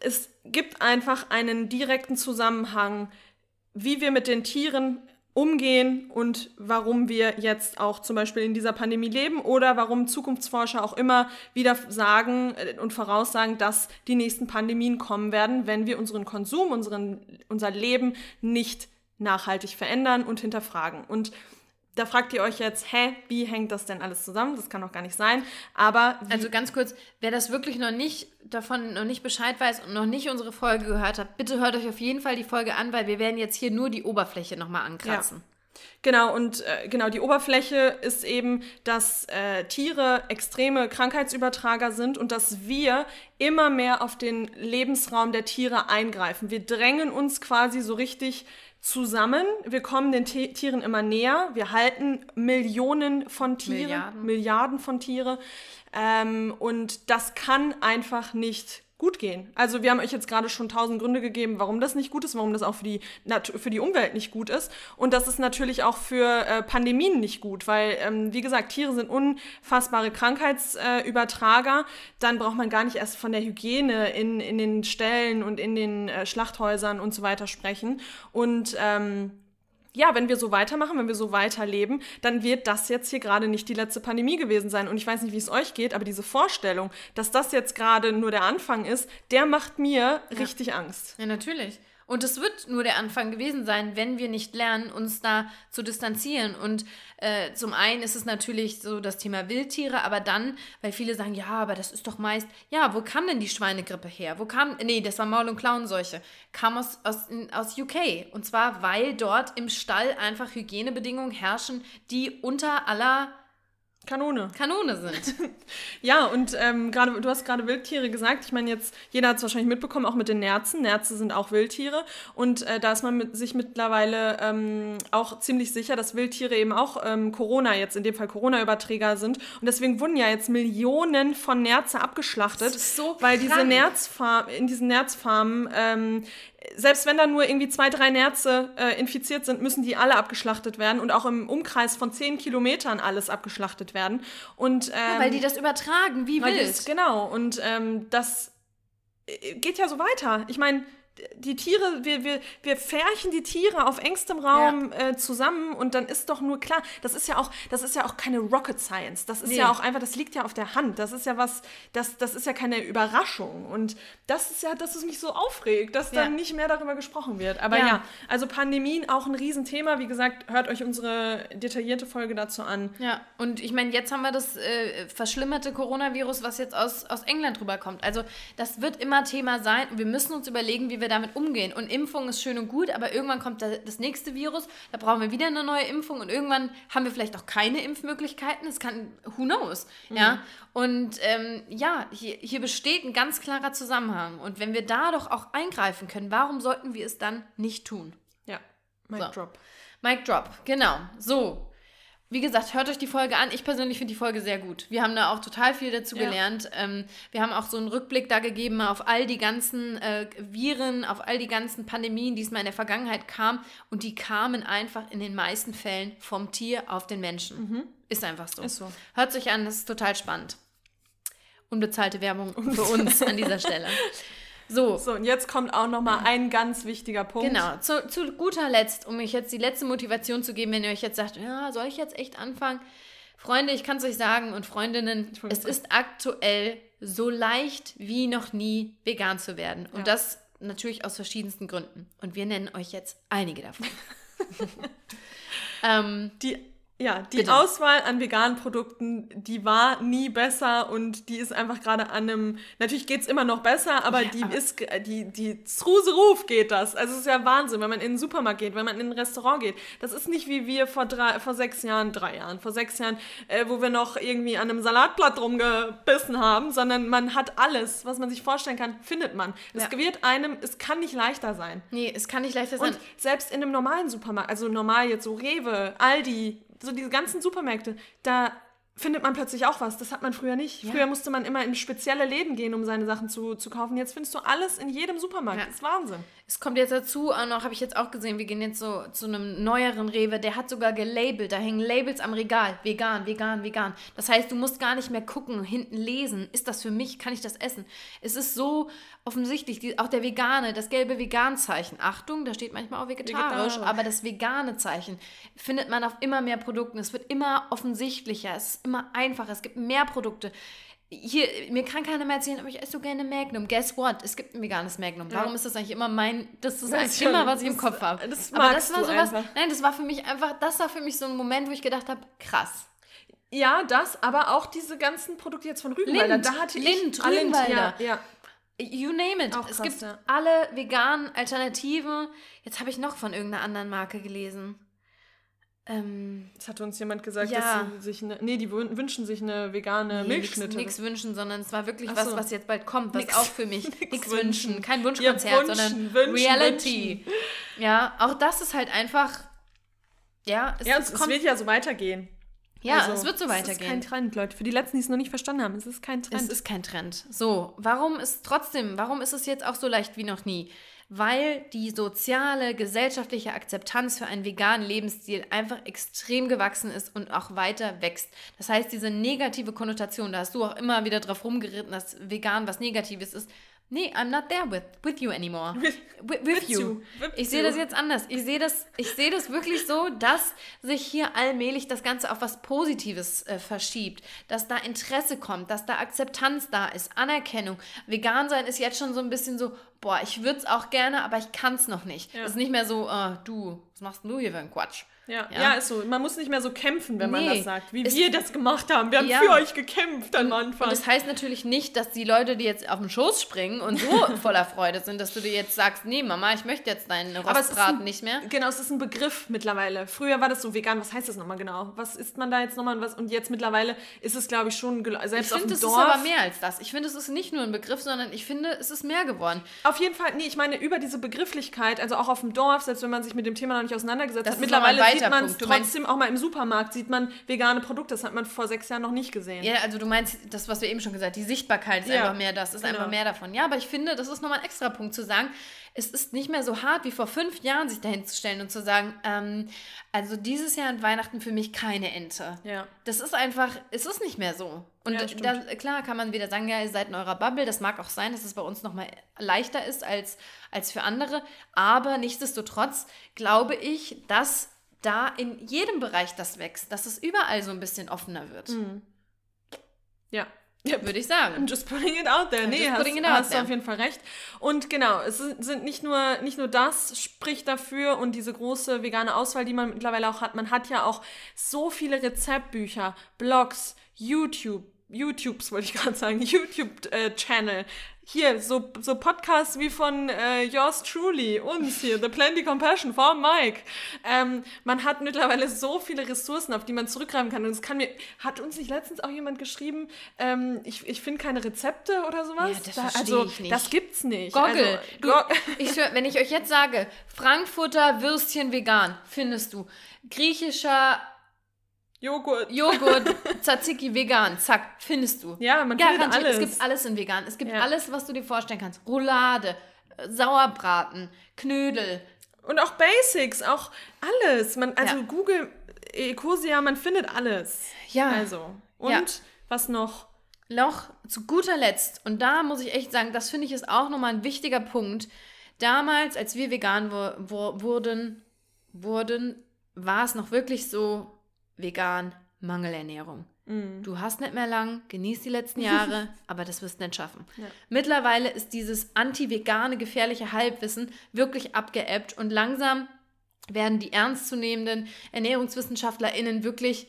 es gibt einfach einen direkten Zusammenhang, wie wir mit den Tieren umgehen und warum wir jetzt auch zum Beispiel in dieser Pandemie leben oder warum Zukunftsforscher auch immer wieder sagen äh, und voraussagen, dass die nächsten Pandemien kommen werden, wenn wir unseren Konsum, unseren, unser Leben nicht nachhaltig verändern und hinterfragen. Und da fragt ihr euch jetzt, hä, wie hängt das denn alles zusammen? Das kann doch gar nicht sein. Aber also ganz kurz, wer das wirklich noch nicht davon noch nicht Bescheid weiß und noch nicht unsere Folge gehört hat, bitte hört euch auf jeden Fall die Folge an, weil wir werden jetzt hier nur die Oberfläche nochmal ankratzen. Ja. Genau, und äh, genau, die Oberfläche ist eben, dass äh, Tiere extreme Krankheitsübertrager sind und dass wir immer mehr auf den Lebensraum der Tiere eingreifen. Wir drängen uns quasi so richtig zusammen. Wir kommen den T Tieren immer näher. Wir halten Millionen von Tieren, Milliarden, Milliarden von Tiere. Ähm, und das kann einfach nicht gut gehen. Also wir haben euch jetzt gerade schon tausend Gründe gegeben, warum das nicht gut ist, warum das auch für die, für die Umwelt nicht gut ist. Und das ist natürlich auch für äh, Pandemien nicht gut, weil, ähm, wie gesagt, Tiere sind unfassbare Krankheitsübertrager. Äh, Dann braucht man gar nicht erst von der Hygiene in, in den Ställen und in den äh, Schlachthäusern und so weiter sprechen. Und ähm, ja, wenn wir so weitermachen, wenn wir so weiterleben, dann wird das jetzt hier gerade nicht die letzte Pandemie gewesen sein. Und ich weiß nicht, wie es euch geht, aber diese Vorstellung, dass das jetzt gerade nur der Anfang ist, der macht mir ja. richtig Angst. Ja, natürlich. Und es wird nur der Anfang gewesen sein, wenn wir nicht lernen, uns da zu distanzieren. Und äh, zum einen ist es natürlich so das Thema Wildtiere, aber dann, weil viele sagen, ja, aber das ist doch meist, ja, wo kam denn die Schweinegrippe her? Wo kam, nee, das war Maul- und Klauenseuche, kam aus, aus, aus UK. Und zwar, weil dort im Stall einfach Hygienebedingungen herrschen, die unter aller Kanone. Kanone sind. ja, und ähm, gerade du hast gerade Wildtiere gesagt. Ich meine, jetzt, jeder hat es wahrscheinlich mitbekommen, auch mit den Nerzen. Nerze sind auch Wildtiere. Und äh, da ist man mit, sich mittlerweile ähm, auch ziemlich sicher, dass Wildtiere eben auch ähm, Corona, jetzt in dem Fall Corona-Überträger sind. Und deswegen wurden ja jetzt Millionen von Nerze abgeschlachtet. Das ist so weil diese Nerzfarm, in diesen Nerzfarmen ähm, selbst wenn da nur irgendwie zwei, drei Nerze äh, infiziert sind, müssen die alle abgeschlachtet werden und auch im Umkreis von zehn Kilometern alles abgeschlachtet werden. Und, ähm, ja, weil die das übertragen, wie wild. Das, genau, und ähm, das äh, geht ja so weiter. Ich meine, die Tiere, wir, wir, wir färchen die Tiere auf engstem Raum ja. äh, zusammen und dann ist doch nur klar, das ist ja auch, das ist ja auch keine Rocket Science. Das ist nee. ja auch einfach, das liegt ja auf der Hand. Das ist ja was, das, das ist ja keine Überraschung. Und das ist ja, dass es mich so aufregt, dass ja. dann nicht mehr darüber gesprochen wird. Aber ja. ja, also Pandemien auch ein Riesenthema. Wie gesagt, hört euch unsere detaillierte Folge dazu an. Ja, und ich meine, jetzt haben wir das äh, verschlimmerte Coronavirus, was jetzt aus, aus England rüberkommt. Also das wird immer Thema sein und wir müssen uns überlegen, wie wir damit umgehen. Und Impfung ist schön und gut, aber irgendwann kommt das nächste Virus, da brauchen wir wieder eine neue Impfung und irgendwann haben wir vielleicht auch keine Impfmöglichkeiten. Es kann, who knows, mhm. ja. Und ähm, ja, hier, hier besteht ein ganz klarer Zusammenhang. Und wenn wir da doch auch eingreifen können, warum sollten wir es dann nicht tun? Ja, Mic so. Drop. Mic Drop, genau. So, wie gesagt, hört euch die Folge an. Ich persönlich finde die Folge sehr gut. Wir haben da auch total viel dazu ja. gelernt. Ähm, wir haben auch so einen Rückblick da gegeben auf all die ganzen äh, Viren, auf all die ganzen Pandemien, die es mal in der Vergangenheit kam. Und die kamen einfach in den meisten Fällen vom Tier auf den Menschen. Mhm. Ist einfach so. Ist so. Hört sich an, das ist total spannend. Unbezahlte Werbung für uns an dieser Stelle. So. So, und jetzt kommt auch nochmal ein ganz wichtiger Punkt. Genau, zu, zu guter Letzt, um euch jetzt die letzte Motivation zu geben, wenn ihr euch jetzt sagt, ja, soll ich jetzt echt anfangen? Freunde, ich kann es euch sagen und Freundinnen, es ist aktuell so leicht wie noch nie vegan zu werden. Und ja. das natürlich aus verschiedensten Gründen. Und wir nennen euch jetzt einige davon. ähm, die ja, die Bitte. Auswahl an veganen Produkten, die war nie besser und die ist einfach gerade an einem, natürlich geht es immer noch besser, aber ja, die aber ist, die, die Ruf geht das. Also es ist ja Wahnsinn, wenn man in den Supermarkt geht, wenn man in ein Restaurant geht. Das ist nicht wie wir vor, drei, vor sechs Jahren, drei Jahren, vor sechs Jahren, äh, wo wir noch irgendwie an einem Salatblatt rumgebissen haben, sondern man hat alles, was man sich vorstellen kann, findet man. Es ja. wird einem, es kann nicht leichter sein. Nee, es kann nicht leichter sein. Und selbst in einem normalen Supermarkt, also normal jetzt so Rewe, Aldi, so diese ganzen Supermärkte, da findet man plötzlich auch was. Das hat man früher nicht. Ja. Früher musste man immer in spezielle Läden gehen, um seine Sachen zu, zu kaufen. Jetzt findest du alles in jedem Supermarkt. Ja. Das ist Wahnsinn. es kommt jetzt dazu, auch noch, habe ich jetzt auch gesehen, wir gehen jetzt so zu einem neueren Rewe, der hat sogar gelabelt, da hängen Labels am Regal, vegan, vegan, vegan. Das heißt, du musst gar nicht mehr gucken, hinten lesen, ist das für mich, kann ich das essen? Es ist so offensichtlich, die, auch der vegane, das gelbe Vegan-Zeichen, Achtung, da steht manchmal auch vegetarisch, Vegetarisch. aber das vegane Zeichen findet man auf immer mehr Produkten. Es wird immer offensichtlicher, es ist immer einfacher, es gibt mehr Produkte hier, mir kann keiner mehr erzählen, aber ich esse so gerne Magnum. Guess what? Es gibt ein veganes Magnum. Warum ja. ist das eigentlich immer mein, das ist eigentlich immer, was ich im Kopf habe. Das aber das war sowas, nein, das war für mich einfach, das war für mich so ein Moment, wo ich gedacht habe, krass. Ja, das, aber auch diese ganzen Produkte jetzt von Rügenwalder. Lind, da hatte Lind, ich, Rügenwalder. Ja, ja. You name it. Auch es krass, gibt ja. alle veganen Alternativen. Jetzt habe ich noch von irgendeiner anderen Marke gelesen. Ähm, das hat uns jemand gesagt, ja. dass sie sich eine, nee, die wünschen sich eine vegane nee, Milchschnitte. Nichts wünschen, sondern es war wirklich was, so. was jetzt bald kommt, was nix, auch für mich nichts wünschen. Kein Wunschkonzert, ja, sondern wünschen, Reality. Wünschen. Ja, auch das ist halt einfach, ja, es, ja, es, es wird ja so weitergehen. Ja, also, es wird so weitergehen. Es ist kein Trend, Leute. Für die Letzten, die es noch nicht verstanden haben, es ist kein Trend. Es ist kein Trend. So, warum ist trotzdem, warum ist es jetzt auch so leicht wie noch nie? Weil die soziale, gesellschaftliche Akzeptanz für einen veganen Lebensstil einfach extrem gewachsen ist und auch weiter wächst. Das heißt, diese negative Konnotation, da hast du auch immer wieder drauf rumgeritten, dass vegan was Negatives ist, Nee, I'm not there with, with you anymore. With, with, with you. you. ich sehe das jetzt anders. Ich sehe das, ich sehe das wirklich so, dass sich hier allmählich das Ganze auf was Positives äh, verschiebt. Dass da Interesse kommt, dass da Akzeptanz da ist, Anerkennung. Vegan sein ist jetzt schon so ein bisschen so, boah, ich würde es auch gerne, aber ich kann es noch nicht. Es ja. ist nicht mehr so, äh, du, was machst denn du hier für einen Quatsch? Ja, ja, ja. ist so. Man muss nicht mehr so kämpfen, wenn nee, man das sagt, wie wir das gemacht haben. Wir haben ja. für euch gekämpft am Anfang. Und das heißt natürlich nicht, dass die Leute, die jetzt auf den Schoß springen und so voller Freude sind, dass du dir jetzt sagst, nee, Mama, ich möchte jetzt deinen Rostbraten nicht mehr. Genau, es ist ein Begriff mittlerweile. Früher war das so vegan. Was heißt das nochmal genau? Was isst man da jetzt nochmal? Was? Und jetzt mittlerweile ist es, glaube ich, schon selbst ich finde, es ist aber mehr als das. Ich finde, es ist nicht nur ein Begriff, sondern ich finde, es ist mehr geworden. Auf jeden Fall, nee, ich meine, über diese Begrifflichkeit, also auch auf dem Dorf, selbst wenn man sich mit dem Thema noch nicht auseinandergesetzt das hat, mittlerweile sieht man es trotzdem auch mal im Supermarkt sieht man vegane Produkte. Das hat man vor sechs Jahren noch nicht gesehen. Ja, also du meinst das, was wir eben schon gesagt haben, die Sichtbarkeit ist ja, einfach mehr das, ist genau. einfach mehr davon. Ja, aber ich finde, das ist nochmal ein extra Punkt zu sagen, es ist nicht mehr so hart wie vor fünf Jahren, sich dahin zu stellen und zu sagen, ähm, also dieses Jahr an Weihnachten für mich keine Ente. Ja. Das ist einfach, es ist nicht mehr so. Und ja, da, klar kann man wieder sagen, ja, ihr seid in eurer Bubble. Das mag auch sein, dass es bei uns nochmal leichter ist als, als für andere. Aber nichtsdestotrotz glaube ich, dass da in jedem Bereich das wächst, dass es überall so ein bisschen offener wird. Mhm. Ja. Ja, würde ich sagen. I'm just putting it out there. I'm nee, hast, it hast du auf jeden Fall recht. Und genau, es sind nicht nur, nicht nur das spricht dafür und diese große vegane Auswahl, die man mittlerweile auch hat. Man hat ja auch so viele Rezeptbücher, Blogs, YouTube, YouTubes wollte ich gerade sagen, YouTube-Channel, äh, hier, so, so Podcasts wie von äh, Yours Truly, uns hier, The Plenty Compassion von Mike. Ähm, man hat mittlerweile so viele Ressourcen, auf die man zurückgreifen kann. Und es kann mir, hat uns nicht letztens auch jemand geschrieben, ähm, ich, ich finde keine Rezepte oder sowas? Ja, das da, also, ich nicht. Das gibt's nicht. Goggle. Also, du, ich, wenn ich euch jetzt sage, Frankfurter Würstchen vegan, findest du. Griechischer Joghurt. Joghurt, Tzatziki vegan, zack, findest du. Ja, man Garantiert, findet alles. Es gibt alles in vegan. Es gibt ja. alles, was du dir vorstellen kannst. Roulade, äh, Sauerbraten, Knödel. Und auch Basics, auch alles. Man, also ja. Google, Ecosia, man findet alles. Ja. Also. Und ja. was noch? Noch zu guter Letzt, und da muss ich echt sagen, das finde ich ist auch nochmal ein wichtiger Punkt. Damals, als wir vegan wurden, wurden, war es noch wirklich so, vegan, Mangelernährung. Mm. Du hast nicht mehr lang, genieß die letzten Jahre, aber das wirst du nicht schaffen. Ja. Mittlerweile ist dieses anti-vegane, gefährliche Halbwissen wirklich abgeebbt und langsam werden die ernstzunehmenden ErnährungswissenschaftlerInnen wirklich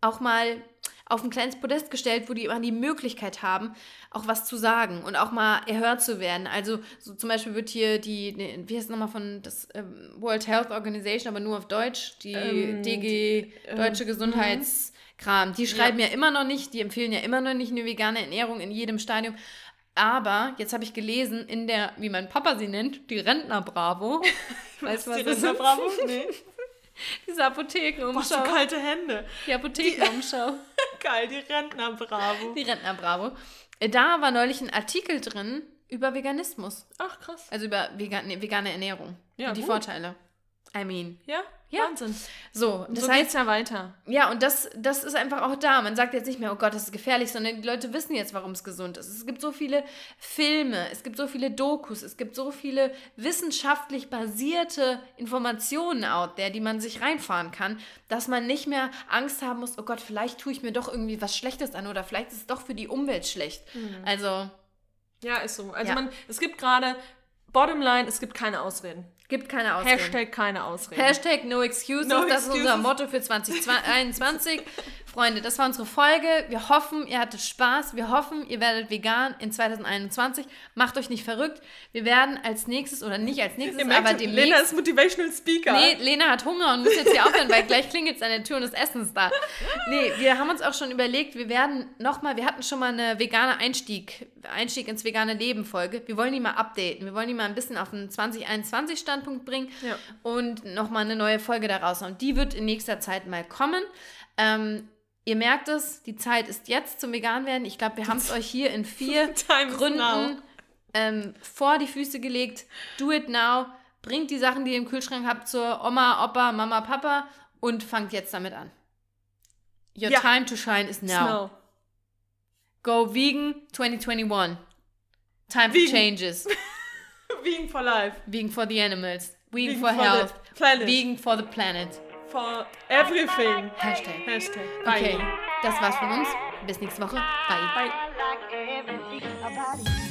auch mal auf ein kleines Podest gestellt, wo die immer die Möglichkeit haben, auch was zu sagen und auch mal erhört zu werden. Also so zum Beispiel wird hier die, wie heißt es nochmal von das ähm, World Health Organization, aber nur auf Deutsch, die ähm, DG, die, Deutsche ähm, Gesundheitskram, die schreiben ja. ja immer noch nicht, die empfehlen ja immer noch nicht eine vegane Ernährung in jedem Stadium. Aber jetzt habe ich gelesen, in der, wie mein Papa sie nennt, die Rentner Bravo. weißt du, was die Rentner Bravo? Nee. Diese Apothekenumschau. Was kalte Hände. Die Apothekenumschau. Geil, die Rentner Bravo. Die Rentner Bravo. Da war neulich ein Artikel drin, über Veganismus. Ach, krass. Also über vegan, nee, vegane Ernährung. Ja, und die gut. Vorteile. I mean. Ja, Ja. Wahnsinn. So, das so heißt, geht's ja weiter. Ja, und das, das ist einfach auch da. Man sagt jetzt nicht mehr, oh Gott, das ist gefährlich, sondern die Leute wissen jetzt, warum es gesund ist. Es gibt so viele Filme, es gibt so viele Dokus, es gibt so viele wissenschaftlich basierte Informationen out there, die man sich reinfahren kann, dass man nicht mehr Angst haben muss, oh Gott, vielleicht tue ich mir doch irgendwie was Schlechtes an oder vielleicht ist es doch für die Umwelt schlecht. Also, Ja, ist so. Also Ja. man, es gibt gerade, Bottomline, es gibt keine Ausreden. Gibt keine Ausreden. Hashtag keine Ausreden. Hashtag no excuses, No das ist unser excuses. Motto für 2021. Freunde, das war unsere Folge. Wir hoffen, ihr hattet Spaß. Wir hoffen, ihr werdet vegan in 2021. Macht euch nicht verrückt. Wir werden als nächstes, oder nicht als nächstes, Ihr aber demnächst... Lena ist Motivational Speaker. Nee, Lena hat Hunger und muss jetzt hier aufhören, weil gleich klingelt es an der Tür und das Essen ist da. Nee, wir haben uns auch schon überlegt, wir werden nochmal, wir hatten schon mal eine vegane Einstieg, Einstieg ins vegane Leben Folge. Wir wollen die mal updaten. Wir wollen die mal ein bisschen auf einen 2021 Standpunkt bringen Ja. und nochmal eine neue Folge daraus haben. Die wird in nächster Zeit mal kommen. Ähm, ihr merkt es, die Zeit ist jetzt zum Vegan werden. Ich glaube, wir haben es euch hier in vier. Gründen ähm, vor die Füße gelegt. Do it now. Bringt die Sachen, die ihr im Kühlschrank habt, zur Oma, Opa, Mama, Papa und fangt jetzt damit an. Your Ja. time to shine is now. Snow. Go vegan 2021. Time for Vegan. changes. Vegan for life. Vegan for the animals. Vegan, Vegan for, for health. Vegan for the planet. For everything. Hashtag. Hashtag. Okay, Bye. das war's von uns. Bis nächste Woche. Bye. Bye.